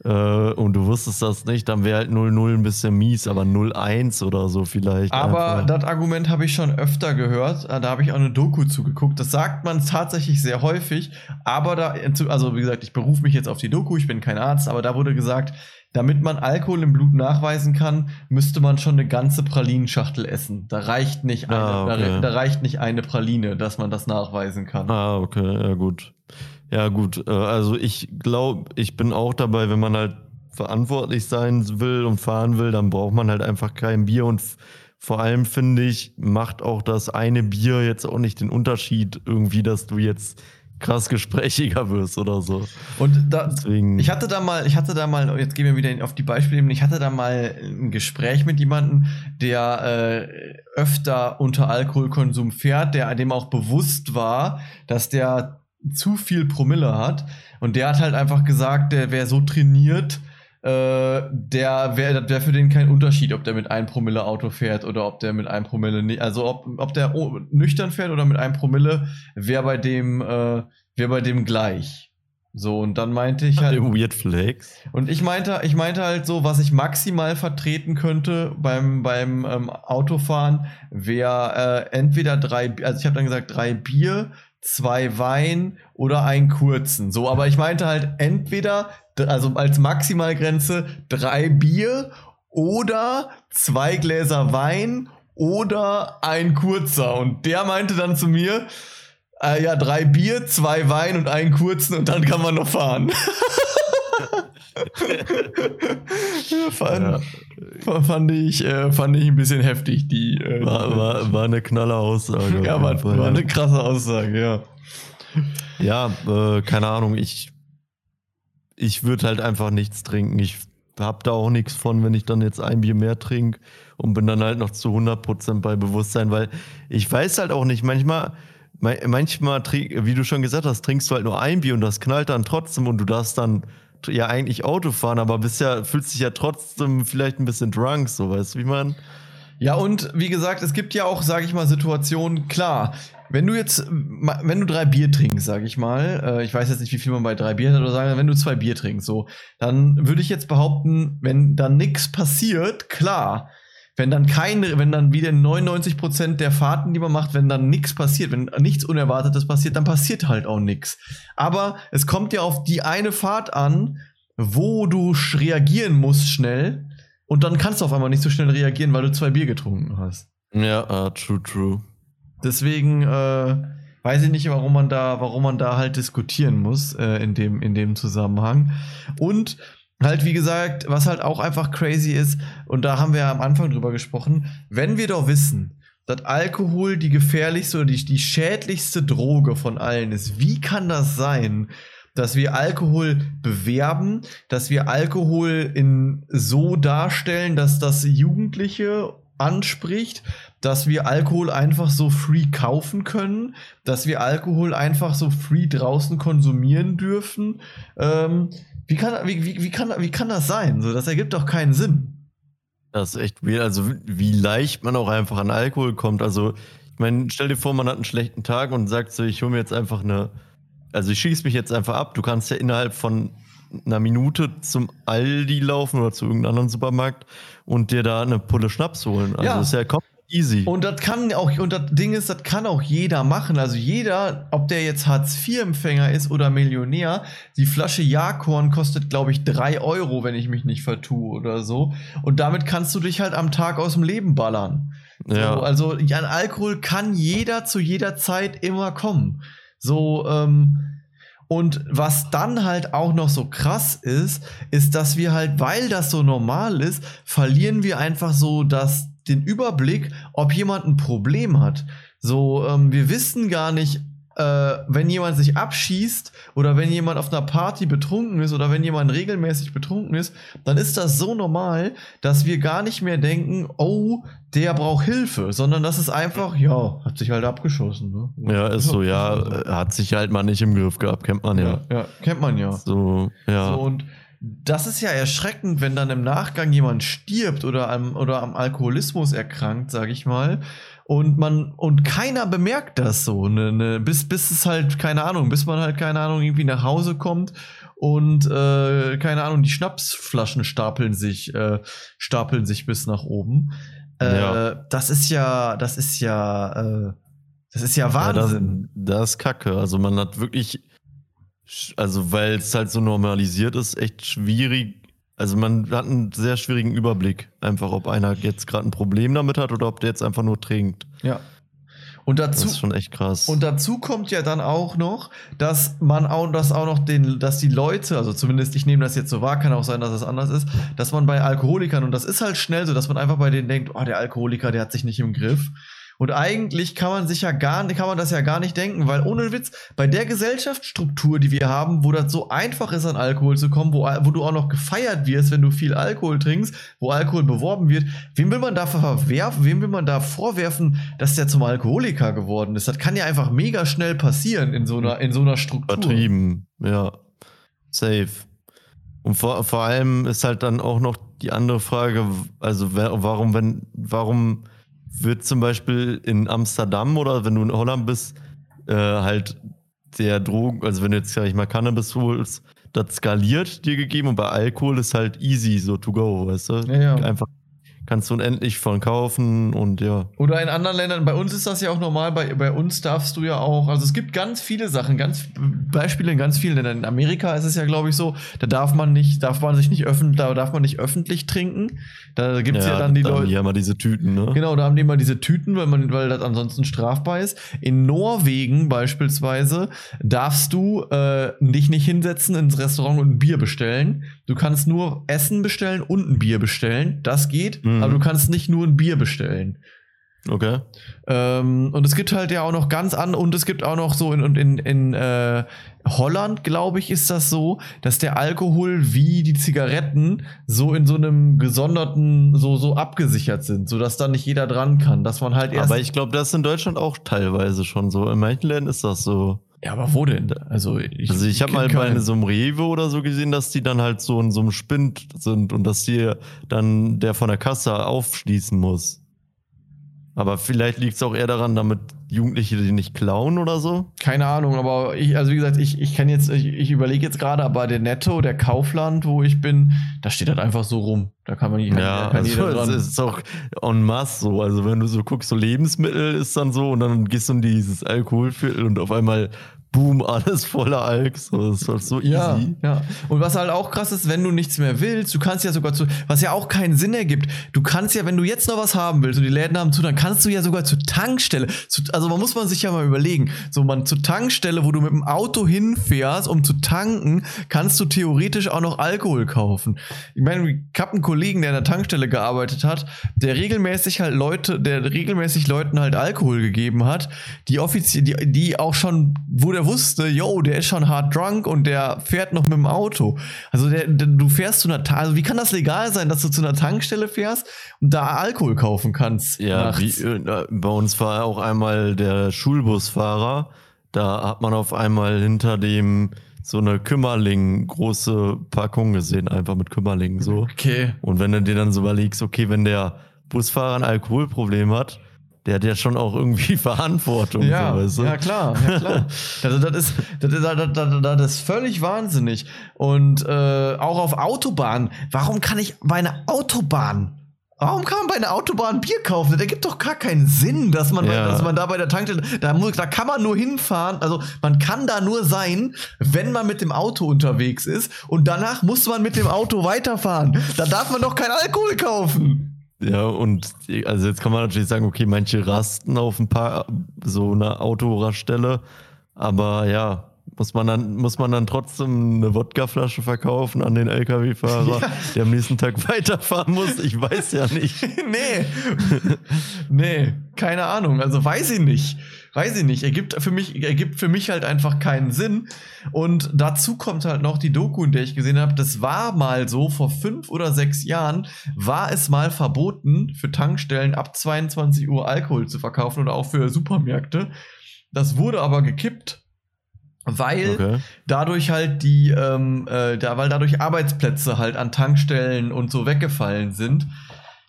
Speaker 2: äh, und du wusstest das nicht, dann wäre halt 0-0 ein bisschen mies, aber 0-1 oder so vielleicht.
Speaker 1: Aber einfach. das Argument habe ich schon öfter gehört. Äh, da habe ich auch eine Doku zugeguckt. Das sagt man tatsächlich sehr häufig. Aber da, also wie gesagt, ich berufe mich jetzt auf die Doku, ich bin kein Arzt, aber da wurde gesagt, damit man Alkohol im Blut nachweisen kann, müsste man schon eine ganze Pralinenschachtel essen. Da reicht nicht eine, ah, okay. da, da reicht nicht eine Praline, dass man das nachweisen kann.
Speaker 2: Ah, okay, ja gut. Ja, gut. Äh, also ich glaube, ich bin auch dabei, wenn man halt verantwortlich sein will und fahren will, dann braucht man halt einfach kein Bier und vor allem finde ich, macht auch das eine Bier jetzt auch nicht den Unterschied irgendwie, dass du jetzt krass gesprächiger wirst oder so.
Speaker 1: Und da, Deswegen. ich hatte da mal, ich hatte da mal, jetzt gehen wir wieder auf die Beispiele, ich hatte da mal ein Gespräch mit jemandem, der äh, öfter unter Alkoholkonsum fährt, der dem auch bewusst war, dass der zu viel Promille hat. Und der hat halt einfach gesagt, der wäre so trainiert, äh, der wäre wär für den kein Unterschied, ob der mit einem Promille Auto fährt oder ob der mit einem Promille nicht. Also ob, ob der nüchtern fährt oder mit einem Promille, wäre bei dem, äh, wäre bei dem gleich. So, und dann meinte ich halt.
Speaker 2: Weird Flex.
Speaker 1: Und ich meinte, ich meinte halt so, was ich maximal vertreten könnte beim, beim ähm, Autofahren, wäre äh, entweder drei, also ich habe dann gesagt, drei Bier, zwei Wein oder einen kurzen. So, aber ich meinte halt entweder, also als Maximalgrenze drei Bier oder zwei Gläser Wein oder ein kurzer. Und der meinte dann zu mir, äh, ja, drei Bier, zwei Wein und einen kurzen und dann kann man noch fahren. fand, ja. fand, ich, äh, fand ich ein bisschen heftig, die. Äh,
Speaker 2: war, war, war eine knalle Aussage.
Speaker 1: Ja, war, war eine krasse Aussage, ja.
Speaker 2: Ja, äh, keine Ahnung, ich, ich würde halt einfach nichts trinken. Ich habe da auch nichts von, wenn ich dann jetzt ein Bier mehr trinke und bin dann halt noch zu 100% bei Bewusstsein, weil ich weiß halt auch nicht, manchmal, manchmal, wie du schon gesagt hast, trinkst du halt nur ein Bier und das knallt dann trotzdem und du darfst dann ja eigentlich Auto fahren, aber bist ja, fühlst dich ja trotzdem vielleicht ein bisschen drunk, so weißt du, wie man.
Speaker 1: Ja, und wie gesagt, es gibt ja auch, sage ich mal, Situationen, klar, wenn du jetzt, wenn du drei Bier trinkst, sag ich mal, äh, ich weiß jetzt nicht, wie viel man bei drei Bier hat, oder sagen, wenn du zwei Bier trinkst, so, dann würde ich jetzt behaupten, wenn da nichts passiert, klar, wenn dann keine, wenn dann wieder 99% der Fahrten, die man macht, wenn dann nichts passiert, wenn nichts Unerwartetes passiert, dann passiert halt auch nichts. Aber es kommt ja auf die eine Fahrt an, wo du reagieren musst schnell und dann kannst du auf einmal nicht so schnell reagieren, weil du zwei Bier getrunken hast.
Speaker 2: Ja, uh, true, true.
Speaker 1: Deswegen äh, weiß ich nicht, warum man da, warum man da halt diskutieren muss äh, in dem in dem Zusammenhang. Und halt, wie gesagt, was halt auch einfach crazy ist, und da haben wir ja am Anfang drüber gesprochen, wenn wir doch wissen, dass Alkohol die gefährlichste oder die, die schädlichste Droge von allen ist, wie kann das sein, dass wir Alkohol bewerben, dass wir Alkohol in so darstellen, dass das Jugendliche anspricht, dass wir Alkohol einfach so free kaufen können, dass wir Alkohol einfach so free draußen konsumieren dürfen. Ähm, wie, kann, wie, wie, wie, kann, wie kann das sein? So, das ergibt doch keinen Sinn.
Speaker 2: Das ist echt weird. Also, wie leicht man auch einfach an Alkohol kommt. Also, ich meine, stell dir vor, man hat einen schlechten Tag und sagt so, ich hole mir jetzt einfach eine. Also, ich schieße mich jetzt einfach ab. Du kannst ja innerhalb von einer Minute zum Aldi laufen oder zu irgendeinem anderen Supermarkt und dir da eine Pulle Schnaps holen. Also,
Speaker 1: Ja.
Speaker 2: das ist ja komplett easy.
Speaker 1: Und das kann auch, und das Ding ist, das kann auch jeder machen. Also jeder, ob der jetzt Hartz-IV-Empfänger ist oder Millionär, die Flasche Jakorn kostet, glaube ich, drei Euro, wenn ich mich nicht vertue oder so. Und damit kannst du dich halt am Tag aus dem Leben ballern.
Speaker 2: ja.
Speaker 1: So, also an Alkohol kann jeder zu jeder Zeit immer kommen. So, ähm, und was dann halt auch noch so krass ist, ist, dass wir halt, weil das so normal ist, verlieren wir einfach so das, den Überblick, ob jemand ein Problem hat. So, ähm, wir wissen gar nicht, äh, wenn jemand sich abschießt oder wenn jemand auf einer Party betrunken ist oder wenn jemand regelmäßig betrunken ist, dann ist das so normal, dass wir gar nicht mehr denken, oh, der braucht Hilfe, sondern das ist einfach, ja, hat sich halt abgeschossen. Ne?
Speaker 2: ja, ist so, ja, hat sich halt mal nicht im Griff gehabt, kennt man ja.
Speaker 1: ja, ja, kennt man ja.
Speaker 2: So, ja.
Speaker 1: So, und das ist ja erschreckend, wenn dann im Nachgang jemand stirbt oder am, oder am Alkoholismus erkrankt, sag ich mal. Und man, und keiner bemerkt das so, ne, ne, bis, bis es halt, keine Ahnung, bis man halt, keine Ahnung, irgendwie nach Hause kommt und, äh, keine Ahnung, die Schnapsflaschen stapeln sich, äh, stapeln sich bis nach oben. Äh,
Speaker 2: Ja.
Speaker 1: Das ist ja, das ist ja, äh, das ist ja
Speaker 2: Ja, das,
Speaker 1: Wahnsinn.
Speaker 2: das ist kacke. Also man hat wirklich, also weil es halt so normalisiert ist, echt schwierig. Also man hat einen sehr schwierigen Überblick, einfach ob einer jetzt gerade ein Problem damit hat oder ob der jetzt einfach nur trinkt.
Speaker 1: ja. Und
Speaker 2: Das
Speaker 1: dazu,
Speaker 2: ist schon echt krass.
Speaker 1: Und dazu kommt ja dann auch noch, dass man auch, dass auch noch den, dass die Leute, also zumindest ich nehme das jetzt so wahr, kann auch sein, dass es anders ist, dass man bei Alkoholikern, und das ist halt schnell so, dass man einfach bei denen denkt, oh, der Alkoholiker, der hat sich nicht im Griff. Und eigentlich kann man sich ja gar kann man das ja gar nicht denken, weil ohne Witz, bei der Gesellschaftsstruktur, die wir haben, wo das so einfach ist, an Alkohol zu kommen, wo, wo du auch noch gefeiert wirst, wenn du viel Alkohol trinkst, wo Alkohol beworben wird, wem will man da verwerfen, wem will man da vorwerfen, dass der zum Alkoholiker geworden ist? Das kann ja einfach mega schnell passieren in so einer, in so einer Struktur.
Speaker 2: Übertrieben, ja. Safe. Und vor, vor allem ist halt dann auch noch die andere Frage, also warum, wenn, warum wird zum Beispiel in Amsterdam oder wenn du in Holland bist, äh, halt der Drogen, also wenn du jetzt, sag ich mal, Cannabis holst, das skaliert dir gegeben und bei Alkohol ist halt easy so to go, weißt du?
Speaker 1: Ja, ja.
Speaker 2: Einfach kannst du unendlich von kaufen und ja.
Speaker 1: Oder in anderen Ländern, bei uns ist das ja auch normal, bei, bei uns darfst du ja auch, also es gibt ganz viele Sachen, ganz Beispiele in ganz vielen Ländern. In Amerika ist es ja, glaube ich, so, da darf man nicht, darf man sich nicht öffentlich, da darf man nicht öffentlich trinken. Da gibt es ja, dann die
Speaker 2: da haben
Speaker 1: Leute.
Speaker 2: Ja, mal diese Tüten, ne?
Speaker 1: Genau, da haben die immer diese Tüten, weil, man, weil das ansonsten strafbar ist. In Norwegen beispielsweise darfst du äh, dich nicht hinsetzen ins Restaurant und ein Bier bestellen. Du kannst nur Essen bestellen und ein Bier bestellen. Das geht,
Speaker 2: Mhm.
Speaker 1: Aber du kannst nicht nur ein Bier bestellen.
Speaker 2: Okay.
Speaker 1: Ähm, und es gibt halt ja auch noch ganz an und es gibt auch noch so in, und in, in äh, Holland, glaube ich, ist das so, dass der Alkohol wie die Zigaretten so in so einem gesonderten, so, so abgesichert sind, sodass da nicht jeder dran kann, dass man halt erst.
Speaker 2: Aber ich glaube, das ist in Deutschland auch teilweise schon so. In manchen Ländern ist das so.
Speaker 1: Ja, aber wo denn? Also ich,
Speaker 2: Also ich habe mal bei so einem Rewe oder so gesehen, dass die dann halt so in so einem Spind sind und dass die dann der von der Kasse aufschließen muss. Aber vielleicht liegt es auch eher daran, damit Jugendliche die nicht klauen oder so.
Speaker 1: Keine Ahnung, aber ich, also wie gesagt, ich, ich kann jetzt, ich, ich überlege jetzt gerade, aber der Netto, der Kaufland, wo ich bin, da steht halt einfach so rum. Da kann man nicht,
Speaker 2: Ja,
Speaker 1: kann
Speaker 2: also
Speaker 1: jeder
Speaker 2: es
Speaker 1: dran.
Speaker 2: ist auch en masse so. Also wenn du so guckst, so Lebensmittel ist dann so und dann gehst du in dieses Alkoholviertel und auf einmal boom, alles voller Alk. So, das ist halt so
Speaker 1: Ja,
Speaker 2: easy.
Speaker 1: ja. Und was halt auch krass ist, wenn du nichts mehr willst, du kannst ja sogar zu, was ja auch keinen Sinn ergibt, du kannst ja, wenn du jetzt noch was haben willst und die Läden haben zu, dann kannst du ja sogar zur Tankstelle, zu, also also man muss man sich ja mal überlegen. So, man zur Tankstelle, wo du mit dem Auto hinfährst, um zu tanken, kannst du theoretisch auch noch Alkohol kaufen. Ich meine, ich habe einen Kollegen, der an der Tankstelle gearbeitet hat, der regelmäßig halt Leute, der regelmäßig Leuten halt Alkohol gegeben hat, die offiziell, die, die auch schon, wo der wusste, yo, der ist schon hart drunk und der fährt noch mit dem Auto. Also der, der du fährst zu einer, Ta also wie kann das legal sein, dass du zu einer Tankstelle fährst und da Alkohol kaufen kannst?
Speaker 2: Ja, wie, äh, bei uns war auch einmal der Schulbusfahrer. Da hat man auf einmal hinter dem so eine Kümmerling große Packung gesehen, einfach mit Kümmerling so.
Speaker 1: Okay.
Speaker 2: Und wenn du dir dann so überlegst, okay, wenn der Busfahrer ein Alkoholproblem hat, der hat ja schon auch irgendwie Verantwortung.
Speaker 1: Ja,
Speaker 2: so, weißt du?
Speaker 1: ja klar, ja klar. Also das ist, das ist, das, das, das ist völlig wahnsinnig. Und äh, auch auf Autobahnen. Warum kann ich bei einer Autobahn, warum kann man bei einer Autobahn Bier kaufen? Das ergibt doch gar keinen Sinn, dass man,
Speaker 2: Ja.
Speaker 1: dass man da bei der Tankstelle, da, muss, da kann man nur hinfahren, also man kann da nur sein, wenn man mit dem Auto unterwegs ist und danach muss man mit dem Auto weiterfahren. Da darf man doch kein Alkohol kaufen.
Speaker 2: Ja, und also jetzt kann man natürlich sagen, okay, manche rasten auf ein paar so einer Autoraststelle, aber ja, muss man dann muss man dann trotzdem eine Wodkaflasche verkaufen an den LKW-Fahrer,
Speaker 1: Ja.
Speaker 2: der am nächsten Tag weiterfahren muss? Ich weiß ja nicht.
Speaker 1: nee. nee, keine Ahnung. Also weiß ich nicht. Weiß ich nicht. Ergibt für mich, ergibt für mich halt einfach keinen Sinn. Und dazu kommt halt noch die Doku, in der ich gesehen habe, das war mal so, vor fünf oder sechs Jahren war es mal verboten, für Tankstellen ab 22 Uhr Alkohol zu verkaufen oder auch für Supermärkte. Das wurde aber gekippt. Weil
Speaker 2: Okay.
Speaker 1: dadurch halt die, ähm, äh, da, weil dadurch Arbeitsplätze halt an Tankstellen und so weggefallen sind.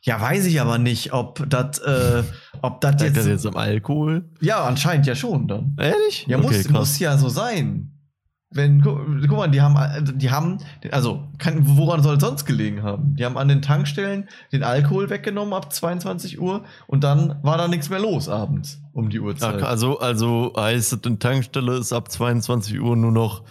Speaker 1: Ja, weiß ich aber nicht, ob das, äh, ob das jetzt,
Speaker 2: das jetzt am Alkohol?
Speaker 1: ja, anscheinend ja schon dann.
Speaker 2: Ehrlich?
Speaker 1: Ja, muss, muss ja so sein. Wenn, gu, guck mal, die haben, äh, die haben, also, kann, woran soll es sonst gelegen haben? Die haben an den Tankstellen den Alkohol weggenommen ab 22 Uhr und dann war da nichts mehr los abends um die Uhrzeit.
Speaker 2: Ach, also, also heißt es, eine Tankstelle ist ab 22 Uhr nur noch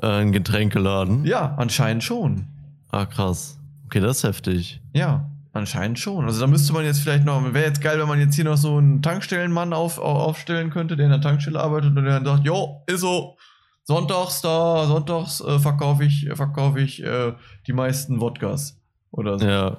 Speaker 2: äh, ein Getränkeladen?
Speaker 1: ja, anscheinend schon.
Speaker 2: Ah, krass. Okay, das ist heftig.
Speaker 1: Ja, anscheinend schon. Also da müsste man jetzt vielleicht noch, wäre jetzt geil, wenn man jetzt hier noch so einen Tankstellenmann auf, au- aufstellen könnte, der in der Tankstelle arbeitet und der dann sagt, jo, ist so, sonntags da, sonntags äh, verkaufe ich, verkaufe ich äh, die meisten Wodkas. Oder so.
Speaker 2: Ja,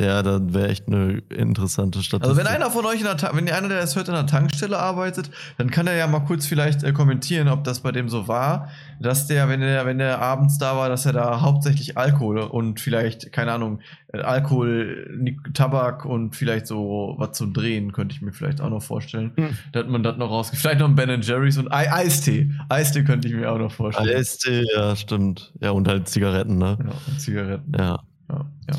Speaker 2: ja, dann wäre echt eine interessante Statistik.
Speaker 1: Also wenn einer von euch, in der Ta wenn einer, der das hört, in der Tankstelle arbeitet, dann kann er ja mal kurz vielleicht äh, kommentieren, ob das bei dem so war, dass der, wenn er, wenn er abends da war, dass er da hauptsächlich Alkohol und vielleicht, keine Ahnung, äh, Alkohol, Tabak und vielleicht so was zum Drehen, könnte ich mir vielleicht auch noch vorstellen.
Speaker 2: Hm.
Speaker 1: Da hat man das noch rausgekriegt. Vielleicht noch ein Ben Jerry's und Ei Eistee. Eistee könnte ich mir auch noch vorstellen.
Speaker 2: AST, ja, stimmt. Ja, und halt Zigaretten, ne?
Speaker 1: Ja, und Zigaretten.
Speaker 2: Ja.
Speaker 1: Ja, ja.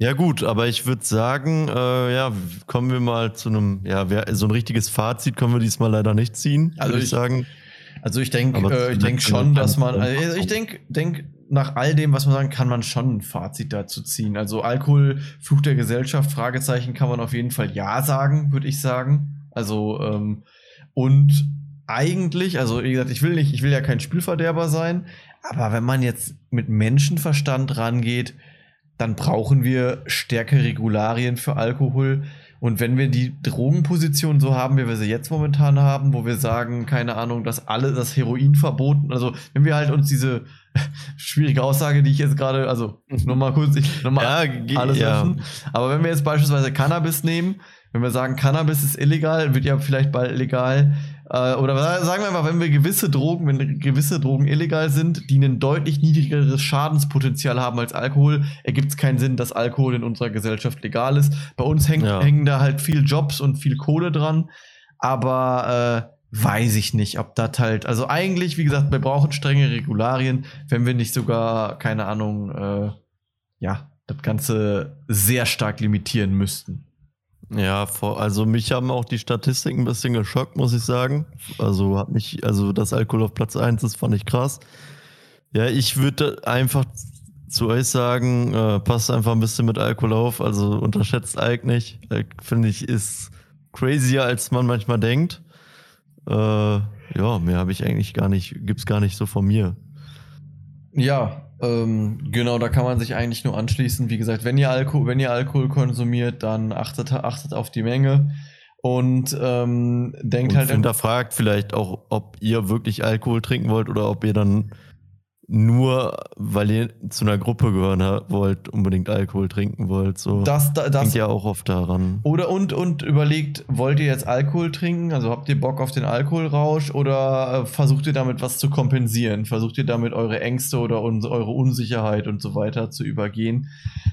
Speaker 2: Ja, gut, aber ich würde sagen, äh, ja, kommen wir mal zu einem, ja, wer, so ein richtiges Fazit können wir diesmal leider nicht ziehen,
Speaker 1: Also
Speaker 2: würde ich
Speaker 1: ich-
Speaker 2: sagen.
Speaker 1: Also ich denke, äh, ich denke schon, dass man, also ich denke, denk, nach all dem, was man sagen kann, man schon ein Fazit dazu ziehen. Also Alkohol, Fluch der Gesellschaft, Fragezeichen, kann man auf jeden Fall ja sagen, würde ich sagen. Also ähm, und eigentlich, also wie gesagt, ich will nicht, ich will ja kein Spielverderber sein, aber wenn man jetzt mit Menschenverstand rangeht, dann brauchen wir stärkere Regularien für Alkohol. Und wenn wir die Drogenposition so haben, wie wir sie jetzt momentan haben, wo wir sagen, keine Ahnung, dass alle das Heroin verboten, also wenn wir halt uns diese schwierige Aussage, die ich jetzt gerade, also nochmal kurz, ich, nochmal
Speaker 2: Ja,
Speaker 1: alles
Speaker 2: ja.
Speaker 1: löschen. Aber wenn wir jetzt beispielsweise Cannabis nehmen, wenn wir sagen, Cannabis ist illegal, wird ja vielleicht bald legal, äh, oder sagen wir einfach, wenn wir gewisse Drogen, wenn gewisse Drogen illegal sind, die ein deutlich niedrigeres Schadenspotenzial haben als Alkohol, ergibt es keinen Sinn, dass Alkohol in unserer Gesellschaft legal ist. Bei uns hängt,
Speaker 2: Ja.
Speaker 1: hängen da halt viel Jobs und viel Kohle dran, aber äh, weiß ich nicht, ob das halt, also eigentlich, wie gesagt, wir brauchen strenge Regularien, wenn wir nicht sogar, keine Ahnung, äh, ja, das Ganze sehr stark limitieren müssten.
Speaker 2: Ja, also mich haben auch die Statistiken ein bisschen geschockt, muss ich sagen. Also hat mich, also dass Alkohol auf Platz 1 ist, fand ich krass. Ja, ich würde einfach zu euch sagen, äh, passt einfach ein bisschen mit Alkohol auf, also unterschätzt Alk nicht. Alk, finde ich, ist crazier, als man manchmal denkt. Äh, ja, mehr habe ich eigentlich gar nicht, gibt's gar nicht so von mir.
Speaker 1: Ja, ähm, genau, da kann man sich eigentlich nur anschließen. Wie gesagt, wenn ihr Alkohol, wenn ihr Alkohol konsumiert, dann achtet, achtet auf die Menge und ähm, denkt
Speaker 2: Und
Speaker 1: halt
Speaker 2: hinterfragt vielleicht auch, ob ihr wirklich Alkohol trinken wollt oder ob ihr dann nur, weil ihr zu einer Gruppe gehören wollt, unbedingt Alkohol trinken wollt. So
Speaker 1: das, das,
Speaker 2: denkt ja auch oft daran.
Speaker 1: Oder und, und überlegt, wollt ihr jetzt Alkohol trinken? Also habt ihr Bock auf den Alkoholrausch oder äh, versucht ihr damit was zu kompensieren? Versucht ihr damit eure Ängste oder un eure Unsicherheit und so weiter zu übergehen?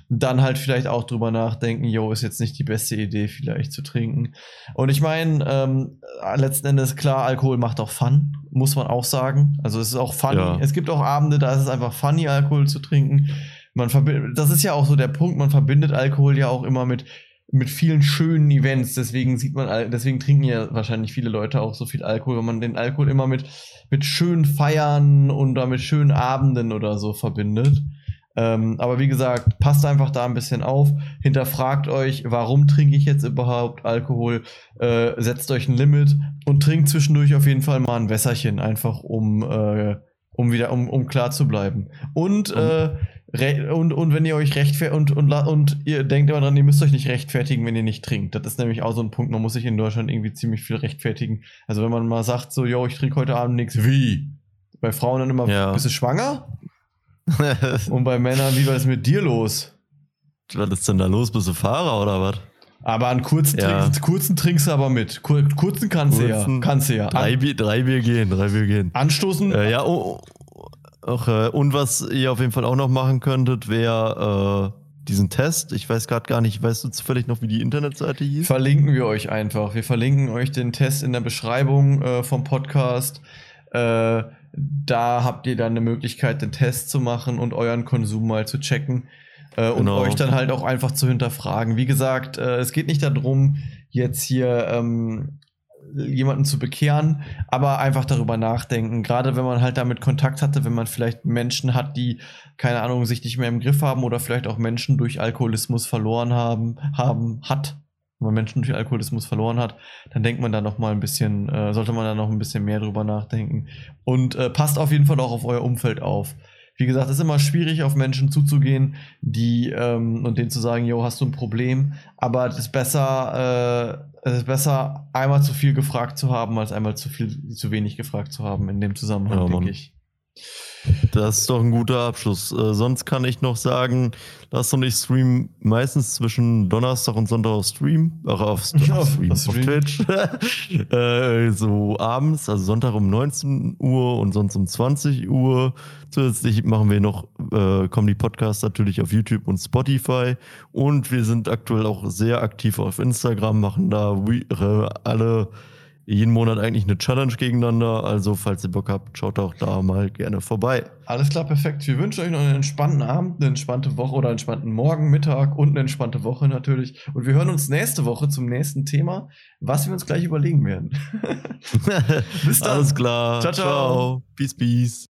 Speaker 1: Dann halt vielleicht auch drüber nachdenken, yo, ist jetzt nicht die beste Idee, vielleicht zu trinken. Und ich meine, ähm, letzten Endes klar, Alkohol macht auch Fun, muss man auch sagen. Also es ist auch funny.
Speaker 2: Ja.
Speaker 1: Es gibt auch Abende, da ist es einfach funny, Alkohol zu trinken. Man verbindet, das ist ja auch so der Punkt, man verbindet Alkohol ja auch immer mit, mit vielen schönen Events. Deswegen sieht man, deswegen trinken ja wahrscheinlich viele Leute auch so viel Alkohol, weil man den Alkohol immer mit, mit schönen Feiern und da mit schönen Abenden oder so verbindet. Ähm, aber wie gesagt, passt einfach da ein bisschen auf, hinterfragt euch, warum trinke ich jetzt überhaupt Alkohol, äh, setzt euch ein Limit und trinkt zwischendurch auf jeden Fall mal ein Wässerchen, einfach um, äh, um wieder, um, um klar zu bleiben. Und, äh, re- und, und wenn ihr euch rechtfertigt und, und, und ihr denkt immer dran, ihr müsst euch nicht rechtfertigen, wenn ihr nicht trinkt. Das ist nämlich auch so ein Punkt, man muss sich in Deutschland irgendwie ziemlich viel rechtfertigen. Also wenn man mal sagt, so, yo, ich trinke heute Abend nichts, wie? Bei Frauen dann immer,
Speaker 2: Ja.
Speaker 1: bist du schwanger? Und bei Männern, wie war es mit dir los?
Speaker 2: was ist denn da los? Bist du Fahrer oder was?
Speaker 1: Aber an kurzen,
Speaker 2: Ja.
Speaker 1: trinkst, kurzen trinkst du aber mit. Kur kurzen kannst du ja. Kannst du ja.
Speaker 2: Drei, Bier, drei Bier gehen, drei Bier gehen.
Speaker 1: anstoßen.
Speaker 2: Äh, ja, oh, oh, auch, äh, und was ihr auf jeden Fall auch noch machen könntet, wäre äh, diesen Test. Ich weiß gerade gar nicht, weißt du zufällig noch, wie die Internetseite hieß?
Speaker 1: Verlinken wir euch einfach. Wir verlinken euch den Test in der Beschreibung äh, vom Podcast. Da habt ihr dann eine Möglichkeit, den Test zu machen und euren Konsum mal zu checken. Äh, und
Speaker 2: Genau.
Speaker 1: euch dann halt auch einfach zu hinterfragen. Wie gesagt, äh, es geht nicht darum, jetzt hier ähm, jemanden zu bekehren, aber einfach darüber nachdenken. Gerade wenn man halt damit Kontakt hatte, wenn man vielleicht Menschen hat, die, keine Ahnung, sich nicht mehr im Griff haben oder vielleicht auch Menschen durch Alkoholismus verloren haben, haben, hat, wenn man Menschen durch Alkoholismus verloren hat, dann denkt man da noch mal ein bisschen, äh, sollte man da noch ein bisschen mehr drüber nachdenken. Und äh, passt auf jeden Fall auch auf euer Umfeld auf. Wie gesagt, es ist immer schwierig, auf Menschen zuzugehen, die ähm, und denen zu sagen, yo, hast du ein Problem? Aber es ist besser, äh, es ist besser, einmal zu viel gefragt zu haben, als einmal zu viel, zu wenig gefragt zu haben in dem Zusammenhang,
Speaker 2: Ja,
Speaker 1: denke ich.
Speaker 2: Das ist doch ein guter Abschluss. Äh, sonst kann ich noch sagen, Lars und ich streamen meistens zwischen Donnerstag und Sonntag auf Stream, äh, auf,
Speaker 1: Ja,
Speaker 2: auf, Stream,
Speaker 1: auf Stream.
Speaker 2: Twitch. äh, so abends, also Sonntag um 19 Uhr und sonst um 20 Uhr. Zusätzlich machen wir noch, äh, kommen die Podcasts natürlich auf YouTube und Spotify. Und wir sind aktuell auch sehr aktiv auf Instagram, machen da äh, alle jeden Monat eigentlich eine Challenge gegeneinander. Also, falls ihr Bock habt, schaut auch da mal gerne vorbei.
Speaker 1: Alles klar, perfekt. Wir wünschen euch noch einen entspannten Abend, eine entspannte Woche oder einen entspannten Morgen, Mittag und eine entspannte Woche natürlich. Und wir hören uns nächste Woche zum nächsten Thema, was wir uns gleich überlegen werden. Bis dann.
Speaker 2: Alles klar.
Speaker 1: Ciao, ciao.
Speaker 2: Peace, peace.